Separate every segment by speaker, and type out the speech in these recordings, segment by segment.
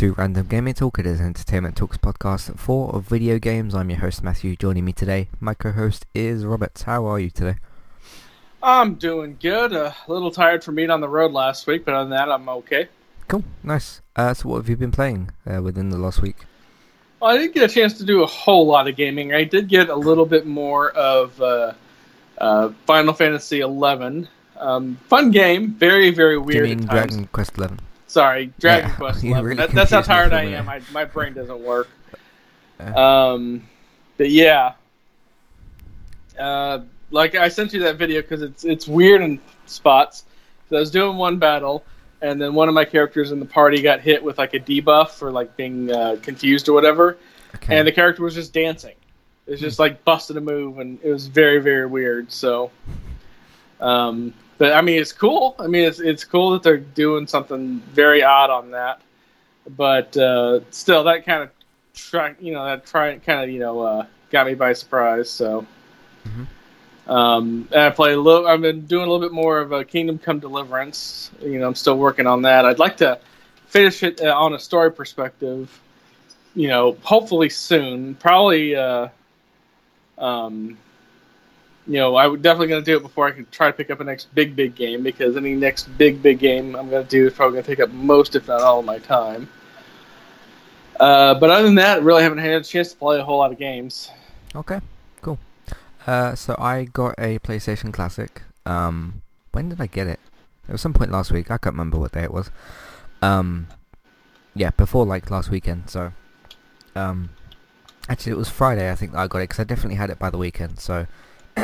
Speaker 1: To Random Gaming Talk. It is Entertainment Talks podcast for video games. I'm your host Matthew. Joining me today, my co-host is Robert. How are you today?
Speaker 2: I'm doing good. A little tired from being on the road last week, but other than that, I'm okay.
Speaker 1: Cool, nice. Uh, so, what have you been playing uh, within the last week?
Speaker 2: Well, I didn't get a chance to do a whole lot of gaming. I did get a little bit more of uh, uh Final Fantasy XI. Um, fun game, very very weird.
Speaker 1: You mean Dragon Quest XI?
Speaker 2: Sorry, Dragon yeah, Quest. Really that, that's how tired I am. My, my brain doesn't work. Um, but yeah, uh, like I sent you that video because it's it's weird in spots. So I was doing one battle, and then one of my characters in the party got hit with like a debuff for like being uh, confused or whatever, okay. and the character was just dancing. It was just like busted a move, and it was very very weird. So, um, but I mean, it's cool. I mean, it's it's cool that they're doing something very odd on that. But uh, still, that kind of try, you know, that try kind of you know uh, got me by surprise. So. Mm-hmm. Um, and I play a little. I've been doing a little bit more of a Kingdom Come Deliverance. You know, I'm still working on that. I'd like to finish it uh, on a story perspective. You know, hopefully soon. Probably. Uh, um, you know, I'm definitely going to do it before I can try to pick up a next big, big game because any next big, big game I'm going to do is probably going to take up most, if not all, of my time. Uh, but other than that, I really haven't had a chance to play a whole lot of games.
Speaker 1: Okay, cool. Uh, so I got a PlayStation Classic. Um, when did I get it? It was some point last week. I can't remember what day it was. Um, yeah, before like last weekend. So, um, actually it was Friday I think I got it because I definitely had it by the weekend. So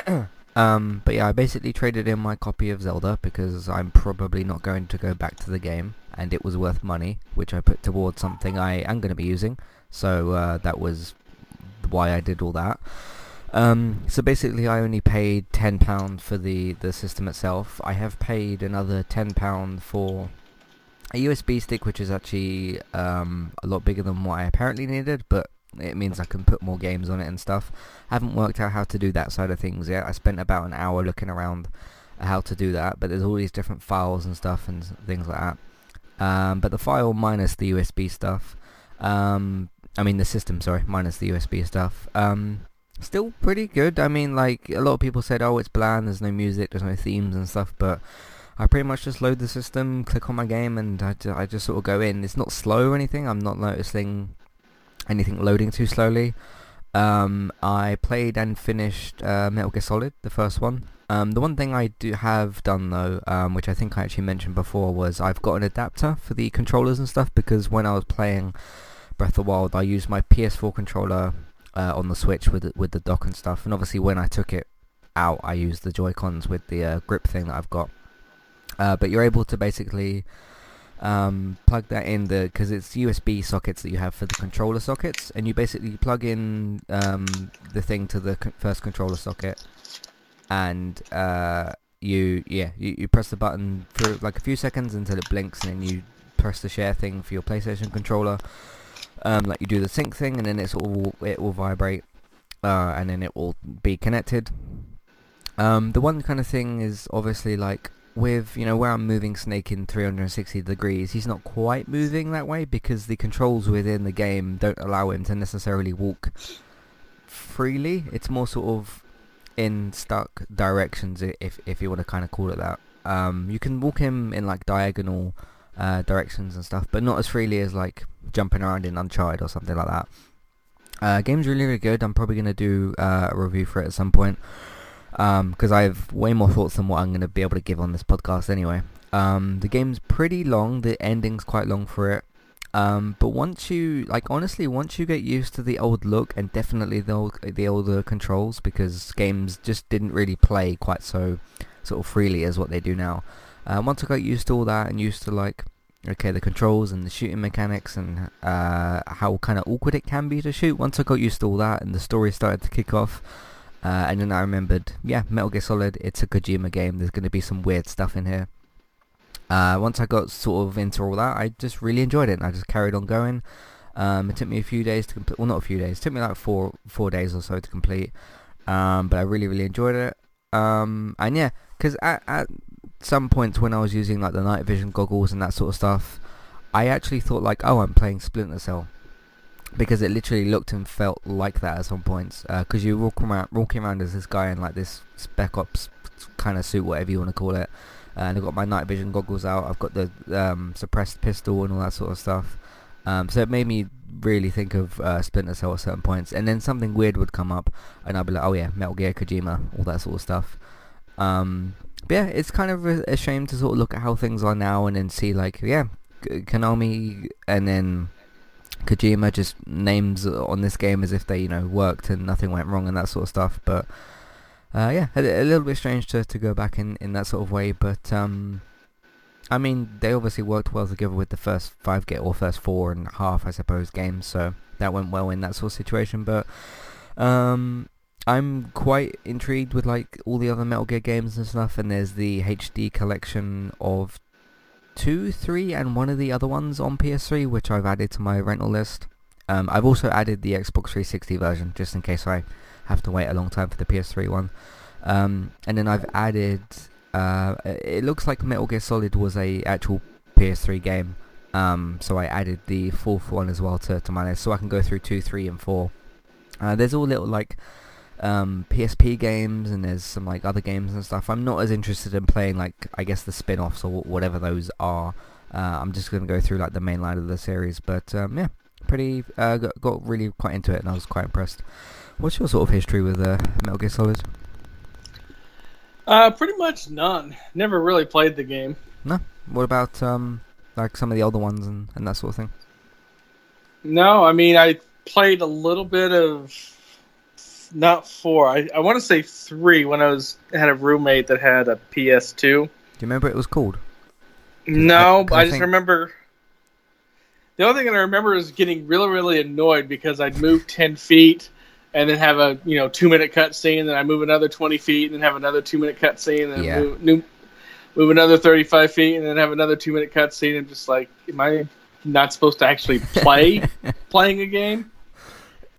Speaker 1: um, but yeah, I basically traded in my copy of Zelda because I'm probably not going to go back to the game, and it was worth money, which I put towards something I am going to be using. So uh, that was why I did all that. Um, so basically, I only paid ten pound for the the system itself. I have paid another ten pound for a USB stick, which is actually um, a lot bigger than what I apparently needed, but it means I can put more games on it and stuff. I haven't worked out how to do that side of things yet. I spent about an hour looking around how to do that, but there's all these different files and stuff and things like that. Um, but the file minus the USB stuff, um, I mean the system, sorry, minus the USB stuff, um, still pretty good. I mean, like a lot of people said, oh, it's bland. There's no music, there's no themes and stuff, but I pretty much just load the system, click on my game, and I, I just sort of go in. It's not slow or anything. I'm not noticing anything loading too slowly. Um, I played and finished uh, Metal Gear Solid, the first one. Um, the one thing I do have done though, um, which I think I actually mentioned before, was I've got an adapter for the controllers and stuff because when I was playing Breath of the Wild, I used my PS4 controller uh, on the Switch with with the dock and stuff, and obviously when I took it out, I used the Joy Cons with the uh, grip thing that I've got. Uh, but you're able to basically um, plug that in the because it's USB sockets that you have for the controller sockets, and you basically plug in um, the thing to the first controller socket, and uh, you yeah you, you press the button for like a few seconds until it blinks, and then you press the share thing for your PlayStation controller. Um, like you do the sync thing, and then it's all it will vibrate, uh, and then it will be connected. Um, the one kind of thing is obviously like with, you know, where I'm moving Snake in 360 degrees, he's not quite moving that way because the controls within the game don't allow him to necessarily walk freely. It's more sort of in stuck directions, if if you want to kind of call it that. Um, you can walk him in like diagonal uh, directions and stuff, but not as freely as like jumping around in Uncharted or something like that. Uh, game's really really good. I'm probably gonna do uh, a review for it at some point because um, I have way more thoughts than what I'm going to be able to give on this podcast anyway. Um, the game's pretty long, the ending's quite long for it. Um, but once you, like honestly, once you get used to the old look and definitely the old, the older controls, because games just didn't really play quite so sort of freely as what they do now. Uh, once I got used to all that and used to like, okay, the controls and the shooting mechanics and uh, how kind of awkward it can be to shoot. Once I got used to all that and the story started to kick off, uh, and then I remembered, yeah, Metal Gear Solid, it's a Kojima game. There's going to be some weird stuff in here. Uh, once I got sort of into all that, I just really enjoyed it. And I just carried on going. Um, it took me a few days to complete. Well, not a few days. It took me like four four days or so to complete. Um, but I really really enjoyed it. Um, and yeah, because at, at some points when I was using like the night vision goggles and that sort of stuff, I actually thought like, oh, I'm playing Splinter Cell because it literally looked and felt like that at some points. Because uh, you walk around, walking around as this guy in like this spec ops kind of suit, whatever you want to call it. And I've got my night vision goggles out. I've got the um, suppressed pistol and all that sort of stuff. Um, so it made me really think of uh, Splinter Cell at certain points. And then something weird would come up, and I'd be like, oh yeah, Metal Gear Kojima, all that sort of stuff. Um, but yeah, it's kind of a, a shame to sort of look at how things are now and then see like, yeah, Konami and then Kojima just names on this game as if they, you know, worked and nothing went wrong and that sort of stuff. But uh, yeah, a, a, little bit strange to, to go back in, in that sort of way. But um, I mean, they obviously worked well together with the first five get or first four and a half, I suppose, games. So that went well in that sort of situation. But um, I'm quite intrigued with like all the other Metal Gear games and stuff. And there's the HD collection of two, three, and one of the other ones on PS3, which I've added to my rental list. Um, I've also added the Xbox 360 version, just in case I have to wait a long time for the PS3 one. Um, and then I've added. Uh, it looks like Metal Gear Solid was a actual PS3 game, um, so I added the fourth one as well to, to my list, so I can go through two, three, and four. Uh, there's all little like um, PSP games and there's some like other games and stuff. I'm not as interested in playing like I guess the spin-offs or whatever those are. Uh, I'm just going to go through like the main line of the series, but um, yeah, pretty uh, got, got, really quite into it and I was quite impressed. What's your sort of history with uh, Metal Gear Solid?
Speaker 2: Uh, pretty much none. Never really played the game.
Speaker 1: No. What about um, like some of the older ones and, and that sort of thing?
Speaker 2: No, I mean I played a little bit of not four. I, I want to say three when I was had a roommate that had a PS2. Do you
Speaker 1: remember what it was called?
Speaker 2: No, I, I, I just think... remember. The only thing that I remember is getting really, really annoyed because I'd move ten feet and then have a you know two minute cutscene, and then I move another twenty feet, and then have another two minute cutscene, and then yeah. move, new, move another thirty five feet, and then have another two minute cutscene, and just like, am I not supposed to actually play playing a game?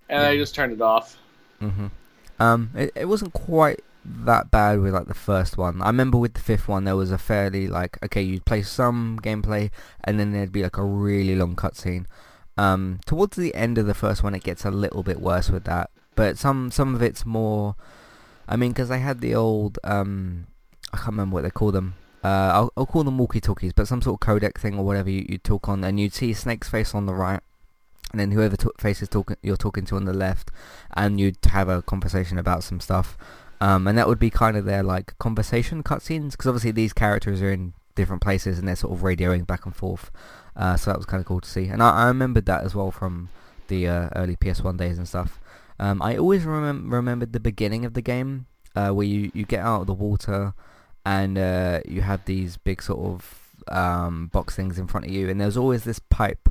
Speaker 2: And I just turned it off.
Speaker 1: Mhm. Um, it it wasn't quite that bad with like the first one. I remember with the fifth one there was a fairly like okay you'd play some gameplay and then there'd be like a really long cutscene. Um, towards the end of the first one it gets a little bit worse with that, but some some of it's more. I mean, because I had the old um, I can't remember what they call them. Uh, I'll, I'll call them walkie-talkies, but some sort of codec thing or whatever you, you talk on, and you'd see Snake's face on the right, and then whoever t- faces talking you're talking to on the left, and you'd have a conversation about some stuff, um, and that would be kind of their like conversation cutscenes because obviously these characters are in different places and they're sort of radioing back and forth, uh, so that was kind of cool to see, and I, I remembered that as well from the uh, early PS1 days and stuff. Um, I always remem- remembered the beginning of the game uh, where you, you get out of the water and uh, you have these big sort of um, box things in front of you, and there's always this pipe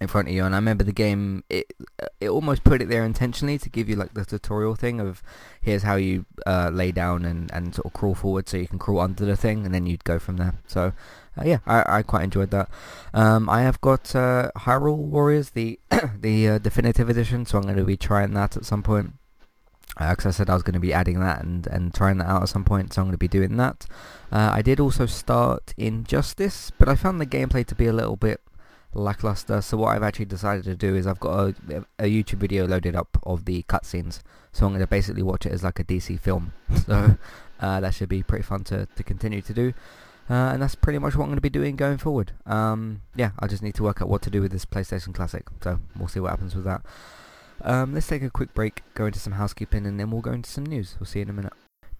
Speaker 1: in front of you and I remember the game it it almost put it there intentionally to give you like the tutorial thing of here's how you uh, lay down and, and sort of crawl forward so you can crawl under the thing and then you'd go from there. So uh, yeah I, I quite enjoyed that. Um, I have got uh, Hyrule Warriors the the uh, definitive edition so I'm going to be trying that at some point. Because uh, I said I was going to be adding that and, and trying that out at some point, so I'm going to be doing that. Uh, I did also start Injustice, but I found the gameplay to be a little bit lackluster. So what I've actually decided to do is I've got a, a YouTube video loaded up of the cutscenes. So I'm going to basically watch it as like a DC film. so uh, that should be pretty fun to, to continue to do. Uh, and that's pretty much what I'm going to be doing going forward. Um, yeah, I just need to work out what to do with this PlayStation Classic. So we'll see what happens with that. Um, let's take a quick break, go into some housekeeping, and then we'll go into some news. We'll see you in a minute.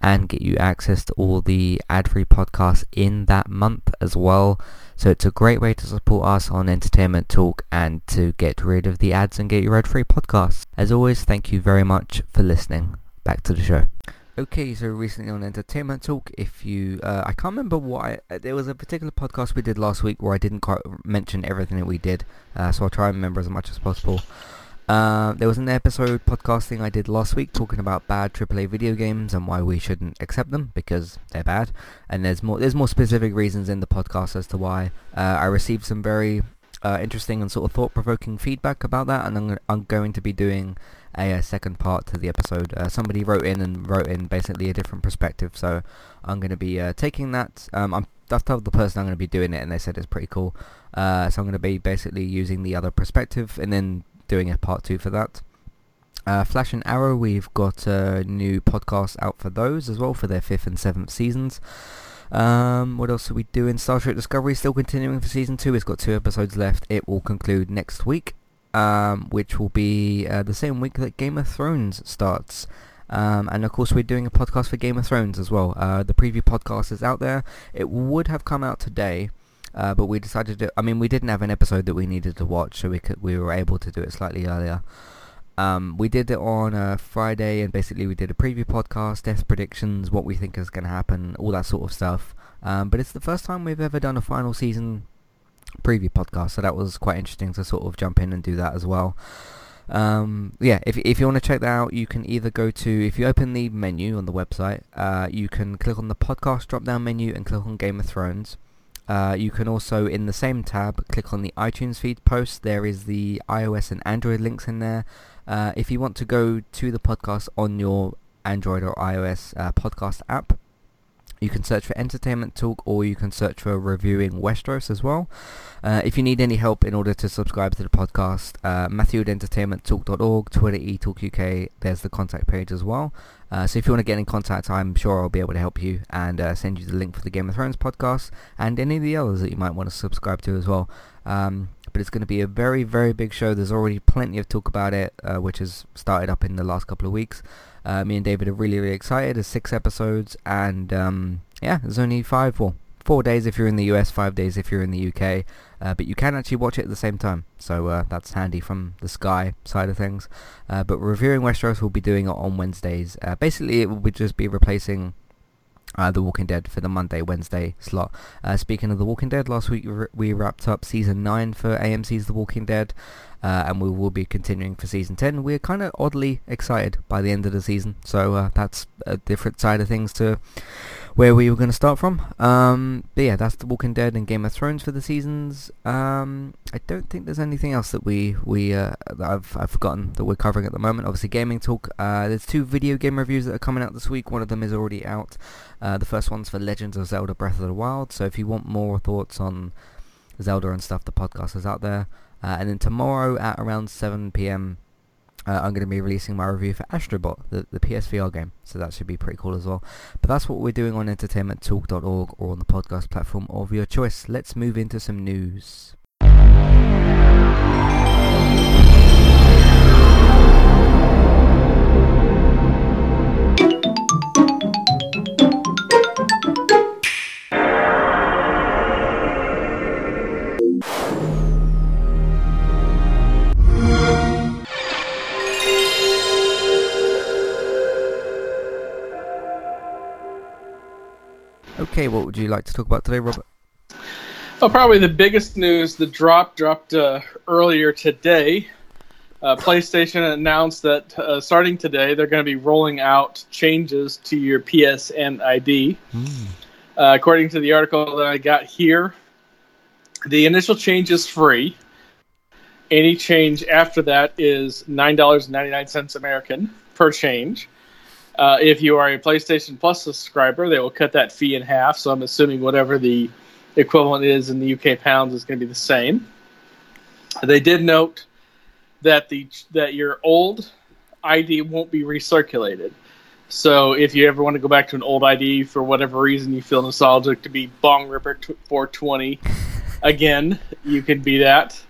Speaker 1: and get you access to all the ad-free podcasts in that month as well. So it's a great way to support us on Entertainment Talk and to get rid of the ads and get your ad-free podcasts. As always, thank you very much for listening. Back to the show. Okay, so recently on Entertainment Talk, if you, uh, I can't remember why, uh, there was a particular podcast we did last week where I didn't quite mention everything that we did, uh, so I'll try and remember as much as possible. Uh, there was an episode podcasting I did last week talking about bad AAA video games and why we shouldn't accept them because they're bad. And there's more there's more specific reasons in the podcast as to why. Uh, I received some very uh, interesting and sort of thought-provoking feedback about that, and I'm, I'm going to be doing a, a second part to the episode. Uh, somebody wrote in and wrote in basically a different perspective, so I'm going to be uh, taking that. Um, I'm, I've told the person I'm going to be doing it, and they said it's pretty cool. Uh, so I'm going to be basically using the other perspective, and then doing a part two for that. Uh, Flash and Arrow, we've got a new podcast out for those as well for their fifth and seventh seasons. Um, what else are we doing? Star Trek Discovery still continuing for season two. It's got two episodes left. It will conclude next week, um, which will be uh, the same week that Game of Thrones starts. Um, and of course, we're doing a podcast for Game of Thrones as well. Uh, the preview podcast is out there. It would have come out today, uh, but we decided to. I mean, we didn't have an episode that we needed to watch, so we could we were able to do it slightly earlier. Um, we did it on a Friday, and basically we did a preview podcast, death predictions, what we think is going to happen, all that sort of stuff. Um, but it's the first time we've ever done a final season preview podcast, so that was quite interesting to sort of jump in and do that as well. Um, yeah, if if you want to check that out, you can either go to if you open the menu on the website, uh, you can click on the podcast drop down menu and click on Game of Thrones. Uh, you can also, in the same tab, click on the iTunes feed post. There is the iOS and Android links in there. Uh, if you want to go to the podcast on your Android or iOS uh, podcast app, you can search for Entertainment Talk or you can search for Reviewing Westeros as well. Uh, if you need any help in order to subscribe to the podcast, uh, Matthew at entertainmenttalk.org, Twitter eTalkUK, there's the contact page as well. Uh, so if you want to get in contact, I'm sure I'll be able to help you and uh, send you the link for the Game of Thrones podcast and any of the others that you might want to subscribe to as well. Um, but it's going to be a very, very big show. There's already plenty of talk about it, uh, which has started up in the last couple of weeks. Uh, me and David are really, really excited. There's six episodes, and um, yeah, there's only five, well, four days if you're in the US, five days if you're in the UK. Uh, but you can actually watch it at the same time, so uh, that's handy from the Sky side of things. Uh, but reviewing Westeros, we'll be doing it on Wednesdays. Uh, basically, it will just be replacing uh, The Walking Dead for the Monday, Wednesday slot. Uh, speaking of The Walking Dead, last week we wrapped up season 9 for AMC's The Walking Dead, uh, and we will be continuing for season 10. We're kind of oddly excited by the end of the season, so uh, that's a different side of things to where we were going to start from. Um, but yeah, that's The Walking Dead and Game of Thrones for the seasons. Um, I don't think there's anything else that we we uh, that I've I've forgotten that we're covering at the moment. Obviously, gaming talk. Uh, there's two video game reviews that are coming out this week. One of them is already out. Uh, the first one's for Legends of Zelda: Breath of the Wild. So if you want more thoughts on Zelda and stuff, the podcast is out there. Uh, and then tomorrow at around 7 p.m uh, I'm going to be releasing my review for Astrobot, the, the PSVR game, so that should be pretty cool as well. But that's what we're doing on entertainmenttalk.org or on the podcast platform of your choice. Let's move into some news. Okay, what would you like to talk about today, Robert?
Speaker 2: Well, probably the biggest news, the drop dropped uh, earlier today. Uh, PlayStation announced that uh, starting today, they're going to be rolling out changes to your PSN ID. Mm. according to the article that I got here, the initial change is free. Any change after that is $9.99 American per change. Uh, if you are a PlayStation Plus subscriber, they will cut that fee in half. So I'm assuming whatever the equivalent is in the UK pounds is going to be the same. They did note that the that your old ID won't be recirculated. So if you ever want to go back to an old ID for whatever reason you feel nostalgic to be Bong Ripper 420 again, you can be that.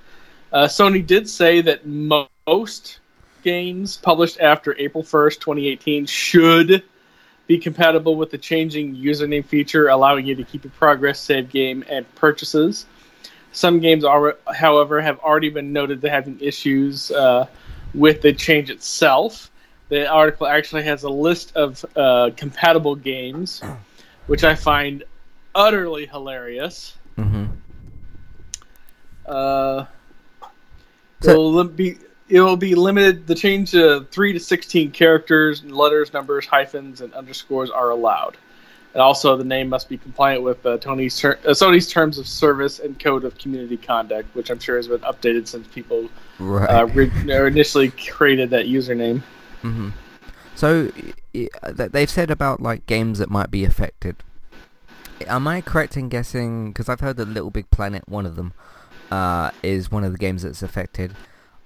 Speaker 2: Uh, Sony did say that mo- most games published after April 1st, 2018 should be compatible with the changing username feature, allowing you to keep your progress, save game, and purchases. Some games, are, however, have already been noted to having issues uh, with the change itself. The article actually has a list of uh, compatible games, which I find utterly hilarious.
Speaker 1: Mm-hmm.
Speaker 2: Uh, so, it'll be it will be limited. The change to three to sixteen characters, letters, numbers, hyphens, and underscores are allowed. And also, the name must be compliant with uh, Tony's ter- uh, Sony's terms of service and code of community conduct, which I'm sure has been updated since people
Speaker 1: right.
Speaker 2: uh, re- initially created that username.
Speaker 1: Mm-hmm. So they've said about like games that might be affected. Am I correct in guessing? Because I've heard that Little Big Planet, one of them, uh, is one of the games that's affected.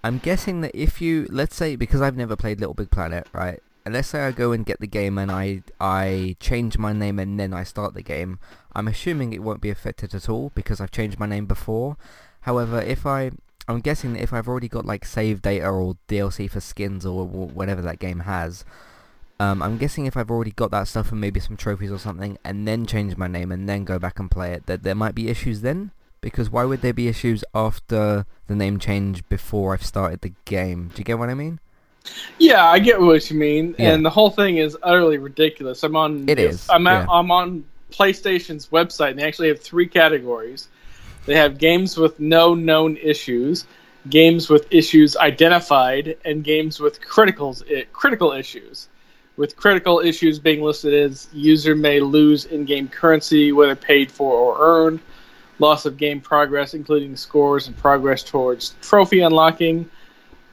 Speaker 1: I'm guessing that if you, let's say, because I've never played Little Big Planet, right? And let's say I go and get the game and I I change my name and then I start the game. I'm assuming it won't be affected at all because I've changed my name before. However, if I I'm guessing that if I've already got like save data or DLC for skins or whatever that game has, um, I'm guessing if I've already got that stuff and maybe some trophies or something, and then change my name and then go back and play it, that there might be issues then. Because why would there be issues after the name change before I've started the game? Do you get what I mean?
Speaker 2: Yeah, I get what you mean, yeah. and the whole thing is utterly ridiculous. I'm on.
Speaker 1: It is.
Speaker 2: I'm
Speaker 1: at, yeah.
Speaker 2: I'm on PlayStation's website, and they actually have three categories. They have games with no known issues, games with issues identified, and games with criticals critical issues. With critical issues being listed as user may lose in-game currency, whether paid for or earned, loss of game progress, including scores and progress towards trophy unlocking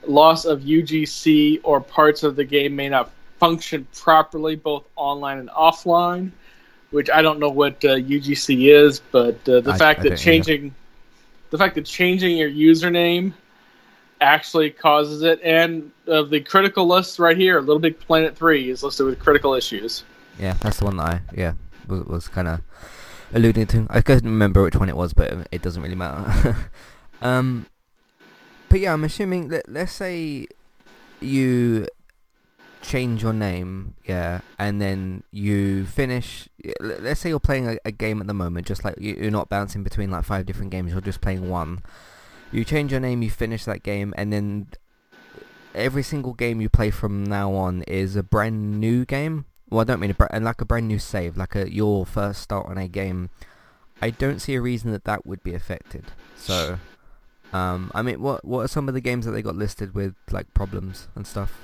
Speaker 2: loss of UGC or parts of the game may not function properly, both online and offline. Which I don't know what uh, UGC is, but uh, the I, fact I that changing, the fact that changing your username actually causes it, and uh, the critical list right here, Little Big Planet Three, is listed with critical issues.
Speaker 1: Yeah, that's the one that I yeah was, was kind of alluding to. I couldn't remember which one it was, but it doesn't really matter. um, but yeah, I'm assuming let's say you change your name, yeah, and then you finish. Let's say you're playing a, a game at the moment, just like you're not bouncing between like five different games. You're just playing one. You change your name, you finish that game, and then every single game you play from now on is a brand new game. Well, I don't mean a brand, like a brand new save, like a your first start on a game. I don't see a reason that that would be affected. So um, I mean, what what are some of the games that they got listed with like problems and stuff?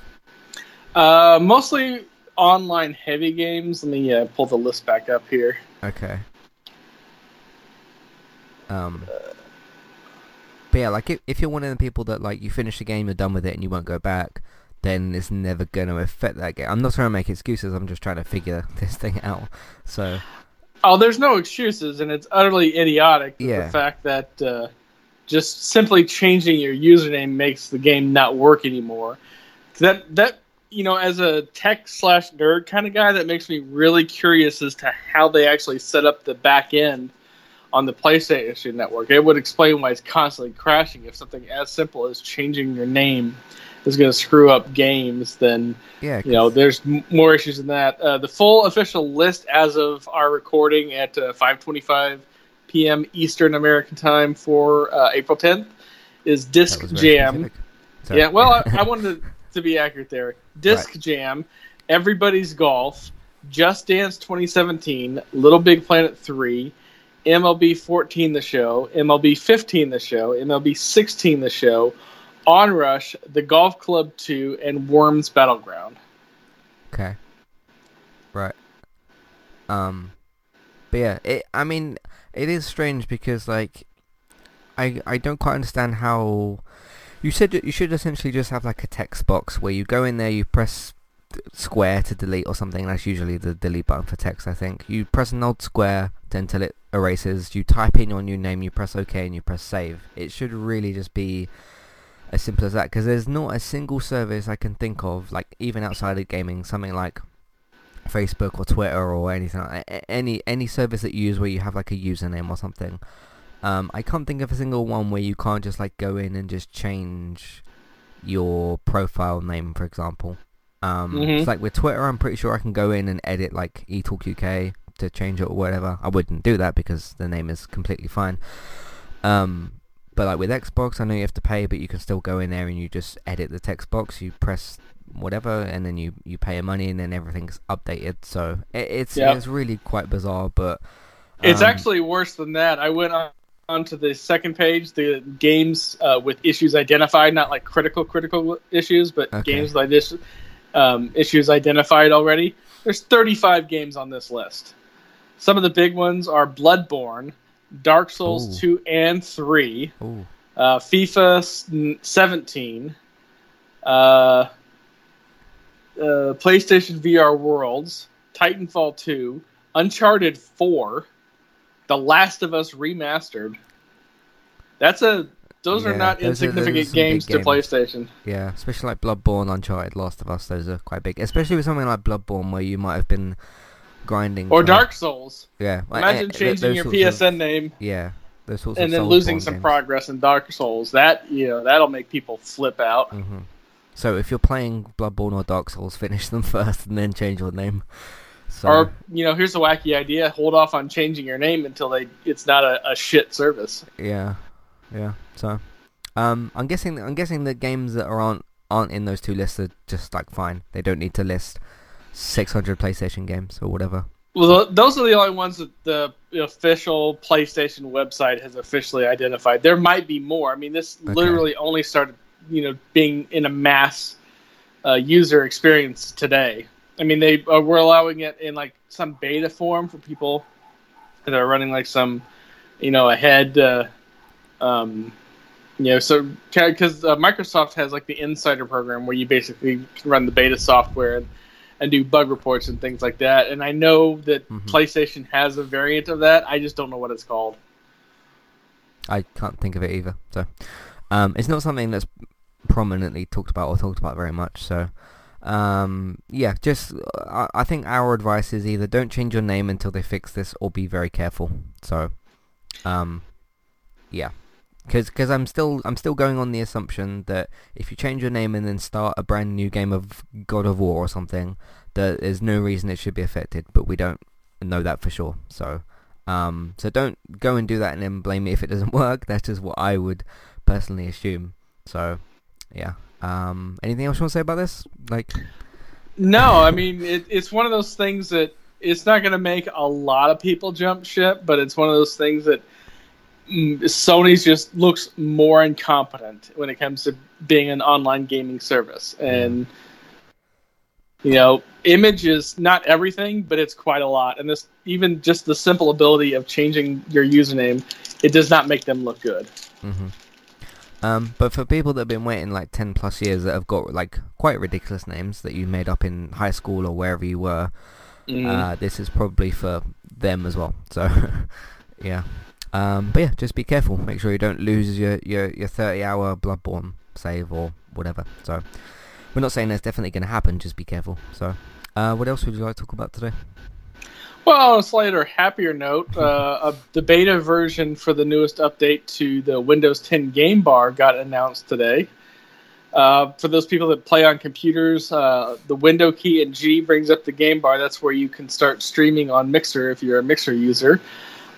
Speaker 2: Uh, mostly online heavy games. Let me uh, pull the list back up here.
Speaker 1: Okay. Um. But yeah, like if, if you're one of the people that like you finish the game, you're done with it, and you won't go back, then it's never gonna affect that game. I'm not trying to make excuses. I'm just trying to figure this thing out. So.
Speaker 2: Oh, there's no excuses, and it's utterly idiotic.
Speaker 1: Yeah.
Speaker 2: The fact that. Uh, just simply changing your username makes the game not work anymore. That that you know, as a tech slash nerd kind of guy, that makes me really curious as to how they actually set up the back end on the PlayStation Network. It would explain why it's constantly crashing. If something as simple as changing your name is going to screw up games, then
Speaker 1: yeah,
Speaker 2: you know, there's m- more issues than that. Uh, the full official list as of our recording at uh, 525 p.m. Eastern American Time for uh, April 10th is Disc Jam. Yeah, well, I, I wanted to, to, be accurate there. Disc right. Jam, Everybody's Golf, Just Dance 2017, Little Big Planet 3, MLB 14 the show, MLB 15 the show, MLB 16 the show, Onrush, The Golf Club 2, and Worms Battleground.
Speaker 1: Okay. Right. Um. But yeah, it. I mean, it is strange because like I I don't quite understand how you said you should essentially just have like a text box where you go in there, you press square to delete or something. That's usually the delete button for text, I think. You press an old square until it erases. You type in your new name, you press OK, and you press save. It should really just be as simple as that because there's not a single service I can think of, like even outside of gaming, something like Facebook or Twitter or anything, like any any service that you use where you have like a username or something. Um, I can't think of a single one where you can't just like go in and just change your profile name, for example. Um,
Speaker 2: Mhm.
Speaker 1: It's like with Twitter, I'm pretty sure I can go in and edit like eTalkUK to change it or whatever. I wouldn't do that because the name is completely fine. Um, but like with Xbox, I know you have to pay, but you can still go in there and you just edit the text box. You press whatever, and then you you pay your money, and then everything's updated. So it, it's it's really quite bizarre, but
Speaker 2: It's
Speaker 1: um,
Speaker 2: actually worse than that. I went on onto the second page, the games uh, with issues identified, not like critical critical issues, but
Speaker 1: Okay.
Speaker 2: games like this um, issues identified already. There's 35 games on this list. Some of the big ones are Bloodborne, Dark Souls
Speaker 1: Ooh.
Speaker 2: 2 and 3, uh, FIFA 17, uh, uh, PlayStation VR Worlds, Titanfall 2, Uncharted 4, The Last of Us Remastered. That's a those are not
Speaker 1: those are- those are
Speaker 2: insignificant games to
Speaker 1: games.
Speaker 2: PlayStation.
Speaker 1: yeah, especially like Bloodborne, Uncharted, Last of Us. Those are quite big, especially with something like Bloodborne where you might have been grinding
Speaker 2: Or
Speaker 1: for-
Speaker 2: Dark Souls.
Speaker 1: Yeah,
Speaker 2: Imagine changing your
Speaker 1: sorts of-
Speaker 2: PSN name
Speaker 1: yeah, those sorts
Speaker 2: and then losing some
Speaker 1: games.
Speaker 2: progress in Dark Souls. That you know that'll make people flip out.
Speaker 1: hmm So if you're playing Bloodborne or Dark Souls, finish them first and then change your name. So
Speaker 2: Or you know, here's a wacky idea: hold off on changing your name until they it's not a, a shit service.
Speaker 1: yeah, yeah. So um, I'm guessing I'm guessing the games that aren't aren't in those two lists are just like fine. They don't need to list 600 PlayStation games or whatever.
Speaker 2: Well, those are the only ones that the official PlayStation website has officially identified. There might be more. I mean, this
Speaker 1: Okay.
Speaker 2: literally only started, you know, being in a mass uh, user experience today. I mean, they uh, were allowing it in like some beta form for people that are running like some, you know, ahead. Uh, um, you know, so because uh, Microsoft has like the Insider program where you basically run the beta software and, and do bug reports and things like that. And I know that
Speaker 1: Mhm.
Speaker 2: PlayStation has a variant of that. I just don't know what it's called.
Speaker 1: I can't think of it either. So um, it's not something that's prominently talked about or talked about very much. So um, yeah, just uh, I, I think our advice is either don't change your name until they fix this, or be very careful. So um, yeah, because cause I'm still I'm still going on the assumption that if you change your name and then start a brand new game of God of War or something, that there's no reason it should be affected. But we don't know that for sure. So. Um, so don't go and do that and then blame me if it doesn't work. That's just what I would personally assume. So, yeah. Um, anything else you want to say about this? Like,
Speaker 2: No, I mean it, it's one of those things that it's not going to make a lot of people jump ship, but it's one of those things that Sony's just looks more incompetent when it comes to being an online gaming service, and you know, image is not everything, but it's quite a lot. And this, even just the simple ability of changing your username, it does not make them look good.
Speaker 1: hmm um, but for people that have been waiting like 10 plus years that have got like quite ridiculous names that you made up in high school or wherever you were,
Speaker 2: Mhm.
Speaker 1: uh, this is probably for them as well. So, yeah. Um, but yeah, just be careful. Make sure you don't lose your, your, your 30 hour Bloodborne save or whatever. So, we're not saying that's definitely going to happen, just be careful. So, uh, what else would you like to talk about today?
Speaker 2: Well, on a slighter happier note, uh, a, the beta version for the newest update to the Windows 10 Game Bar got announced today. Uh, for those people that play on computers, uh, the window key and G brings up the game bar. That's where you can start streaming on Mixer if you're a Mixer user.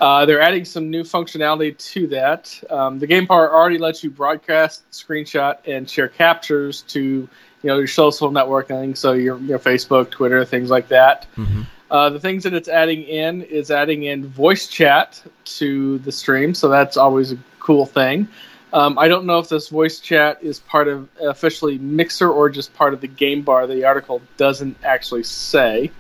Speaker 2: Uh, they're adding some new functionality to that. Um, the game bar already lets you broadcast, screenshot, and share captures to you know your social networking, so your your Facebook, Twitter, things like that.
Speaker 1: Mm-hmm.
Speaker 2: Uh, the things that it's adding in is adding in voice chat to the stream, so that's always a cool thing. Um, I don't know if this voice chat is part of officially Mixer or just part of the game bar. The article doesn't actually say.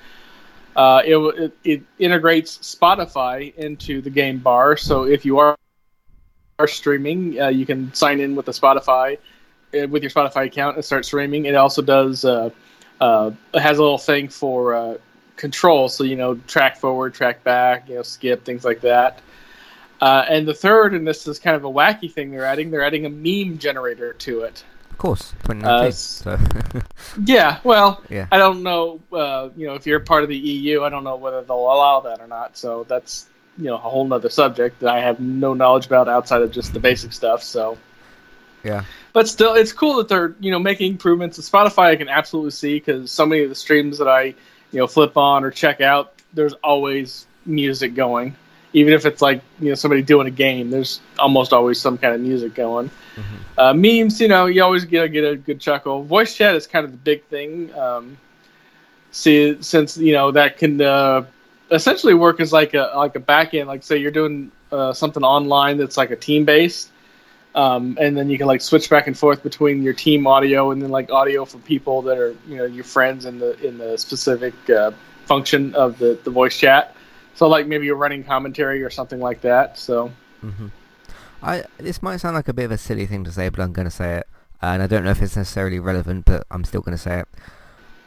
Speaker 2: Uh, it, it, it integrates Spotify into the game bar, so if you are are streaming, uh, you can sign in with the Spotify uh, with your Spotify account and start streaming. It also does uh, uh, has a little thing for uh, control, so you know track forward, track back, you know skip things like that. Uh, and the third, and this is kind of a wacky thing they're adding, they're adding a meme generator to it.
Speaker 1: Course, 2019. Uh, so.
Speaker 2: yeah, well, yeah. I don't know. Uh, you know, if you're part of the EU, I don't know whether they'll allow that or not. So that's you know a whole nother subject that I have no knowledge about outside of just the basic stuff. So
Speaker 1: yeah,
Speaker 2: but still, it's cool that they're you know making improvements. to Spotify, I can absolutely see because so many of the streams that I you know flip on or check out, there's always music going. Even if it's like you know somebody doing a game, there's almost always some kind of music going. Mm-hmm. Uh, memes, you know, you always get get a good chuckle. Voice chat is kind of the big thing. Um, see, since you know that can uh, essentially work as like a like a back end. Like say you're doing uh, something online that's like a team based, um, and then you can like switch back and forth between your team audio and then like audio for people that are you know your friends in the in the specific uh, function of the the voice chat. So like maybe you're running commentary or something like that. So.
Speaker 1: Mm-hmm. I this might sound like a bit of a silly thing to say, but I'm going to say it, and I don't know if it's necessarily relevant, but I'm still going to say it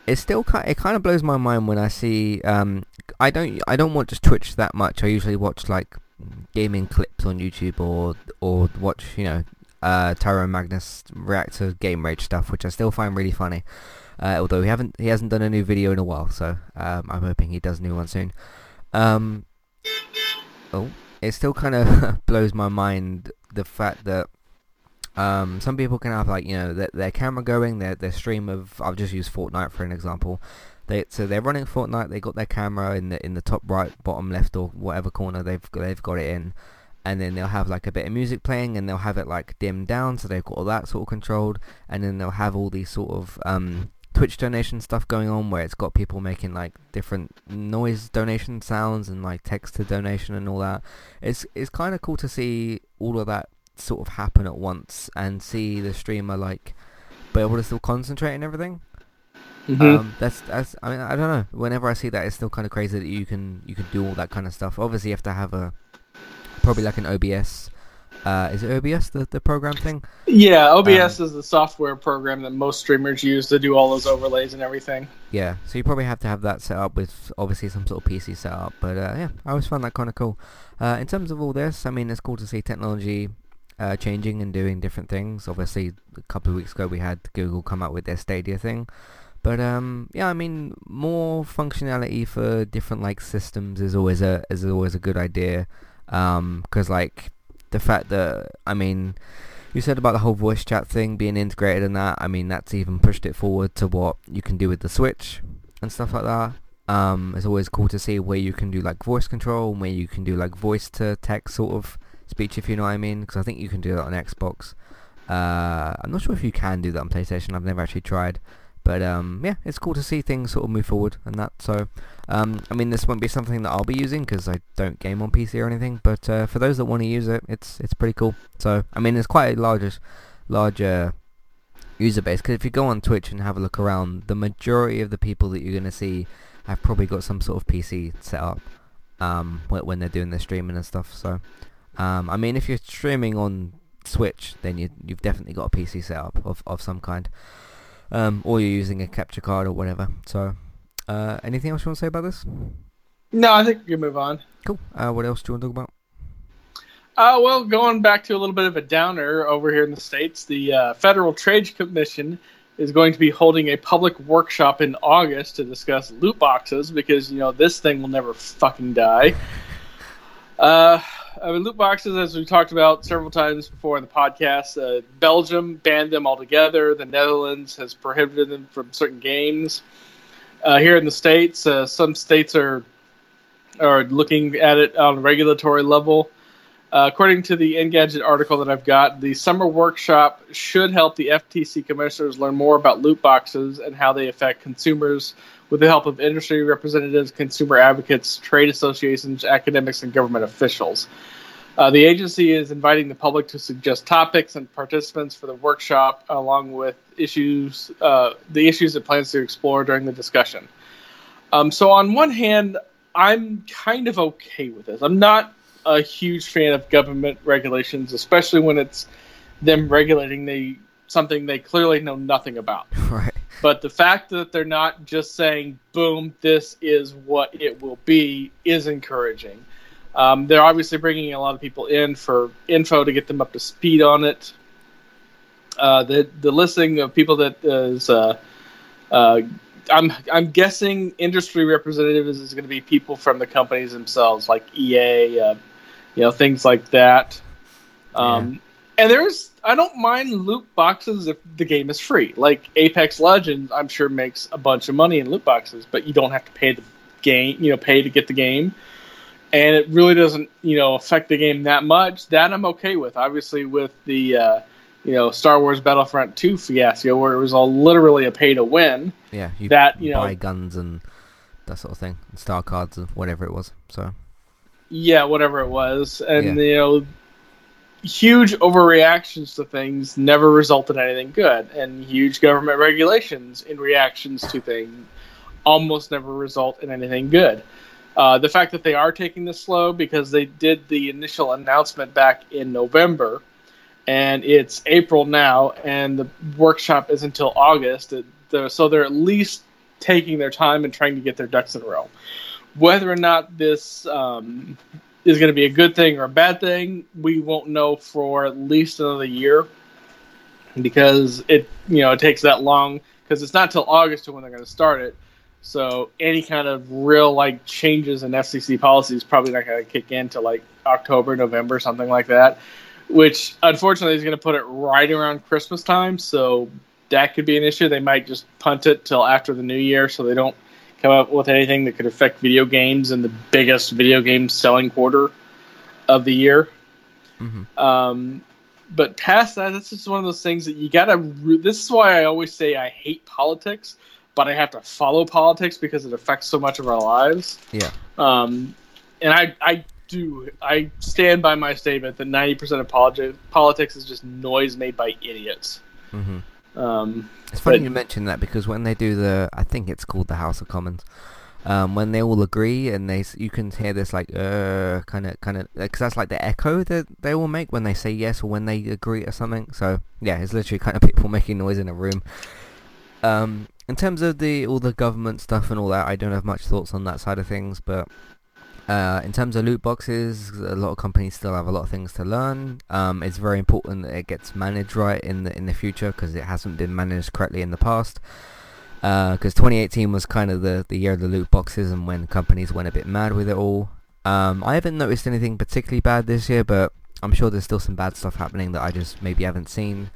Speaker 1: it still kind it kind of blows my mind when I see um, I don't I don't watch Twitch that much. I usually watch like gaming clips on YouTube or or watch you know uh, Magnus react to game rage stuff, which I still find really funny. Uh, although he haven't he hasn't done a new video in a while, so um, I'm hoping he does a new one soon. Um, oh, it still kind of blows my mind the fact that um, some people can have like you know their, their camera going, their their stream of I've just used Fortnite for an example. They so they're running Fortnite. They got their camera in the in the top right, bottom left, or whatever corner they've they've got it in, and then they'll have like a bit of music playing, and they'll have it like dimmed down, so they've got all that sort of controlled, and then they'll have all these sort of um, Twitch donation stuff going on where it's got people making like different noise donation sounds and like text to donation and all that. It's it's kind of cool to see all of that sort of happen at once and see the streamer like be able to still concentrate and everything. Mm-hmm. Um, that's that's. I mean, I don't know. Whenever I see that, it's still kind of crazy that you can you can do all that kind of stuff. Obviously, you have to have a probably like an OBS. Uh, is it OBS the the program thing?
Speaker 2: Yeah, OBS um, is the software program that most streamers use to do all those overlays and everything.
Speaker 1: Yeah, so you probably have to have that set up with obviously some sort of PC setup. But uh, yeah, I always found that kind of cool. Uh, in terms of all this, I mean, it's cool to see technology uh, changing and doing different things. Obviously, a couple of weeks ago we had Google come out with their Stadia thing. But um, yeah, I mean, more functionality for different like systems is always a is always a good idea. Um, because like the fact that I mean, you said about the whole voice chat thing being integrated in that. I mean, that's even pushed it forward to what you can do with the Switch and stuff like that. Um, it's always cool to see where you can do like voice control and where you can do like voice to text sort of speech, if you know what I mean, because I think you can do that on Xbox. Uh, I'm not sure if you can do that on PlayStation. I've never actually tried, but um, yeah, it's cool to see things sort of move forward and that. So, um, I mean, this won't be something that I'll be using because I don't game on PC or anything. But uh, for those that want to use it, it's it's pretty cool. So, I mean, it's quite a large, larger user base. Because if you go on Twitch and have a look around, the majority of the people that you're going to see have probably got some sort of PC set up um, when they're doing their streaming and stuff. So um, I mean, if you're streaming on Switch, then you, you've definitely got a PC setup of, of some kind. Um, or you're using a capture card or whatever. So, uh, anything else you want to say about this?
Speaker 2: No, I think we can move on.
Speaker 1: Cool. Uh, what else do you want to talk about?
Speaker 2: Uh, well, going back to a little bit of a downer over here in the States, the uh, Federal Trade Commission is going to be holding a public workshop in August to discuss loot boxes because, you know, this thing will never fucking die. Uh, I mean, loot boxes, as we talked about several times before in the podcast, uh, Belgium banned them altogether. The Netherlands has prohibited them from certain games. Uh, here in the states, uh, some states are are looking at it on a regulatory level. Uh, according to the Engadget article that I've got, the summer workshop should help the FTC commissioners learn more about loot boxes and how they affect consumers with the help of industry representatives, consumer advocates, trade associations, academics, and government officials. Uh, the agency is inviting the public to suggest topics and participants for the workshop, along with issues, uh, the issues it plans to explore during the discussion. Um, so, on one hand, I'm kind of okay with this. I'm not a huge fan of government regulations, especially when it's them regulating the something they clearly know nothing about.
Speaker 1: Right.
Speaker 2: But the fact that they're not just saying, boom, this is what it will be, is encouraging. Um, they're obviously bringing a lot of people in for info to get them up to speed on it. uh, the the listing of people that is uh, uh, I'm I'm guessing industry representatives is going to be people from the companies themselves, like EA, uh, you know, things like that. Um, yeah. And there's I don't mind loot boxes if the game is free. Like Apex Legends, I'm sure makes a bunch of money in loot boxes, but you don't have to pay the game, you know, pay to get the game. And it really doesn't, you know, affect the game that much. That I'm okay with. Obviously, with the uh, you know Star Wars Battlefront 2 fiasco where it was all literally a pay to win.
Speaker 1: Yeah,
Speaker 2: you that you
Speaker 1: buy
Speaker 2: know
Speaker 1: guns and that sort of thing, star cards and whatever it was. So
Speaker 2: yeah, whatever it was, and yeah. you know huge overreactions to things never result in anything good, and huge government regulations in reactions to things almost never result in anything good. Uh, the fact that they are taking this slow because they did the initial announcement back in November and it's April now, and the workshop is until August. So they're at least taking their time and trying to get their ducks in a row. Whether or not this um, is going to be a good thing or a bad thing, we won't know for at least another year because it you know it takes that long because it's not till August to when they're going to start it. So any kind of real like changes in FCC policy is probably not going to kick in till like October, November, something like that which unfortunately is going to put it right around Christmas time. So that could be an issue. They might just punt it till after the new year so they don't come up with anything that could affect video games in the biggest video game selling quarter of the year. Mm-hmm. Um, but past that, this is one of those things that you gotta. This is why I always say I hate politics, but I have to follow politics because it affects so much of our lives.
Speaker 1: Yeah.
Speaker 2: Um, and I, I do. I stand by my statement that ninety percent of politi- politics is just noise made by idiots.
Speaker 1: Mm-hmm. Um, it's funny but, you mention that because when they do the, I think it's called the House of Commons. Um, when they all agree and they, you can hear this like uh kind of kind of because that's like the echo that they all make when they say yes or when they agree or something. So yeah, it's literally kind of people making noise in a room. Um, in terms of the all the government stuff and all that, I don't have much thoughts on that side of things, but uh, in terms of loot boxes, a lot of companies still have a lot of things to learn. Um, it's very important that it gets managed right in the in the future because it hasn't been managed correctly in the past. Because uh, 2018 was kind of the, the year of the loot boxes and when companies went a bit mad with it all. Um, I haven't noticed anything particularly bad this year, but I'm sure there's still some bad stuff happening that I just maybe haven't seen.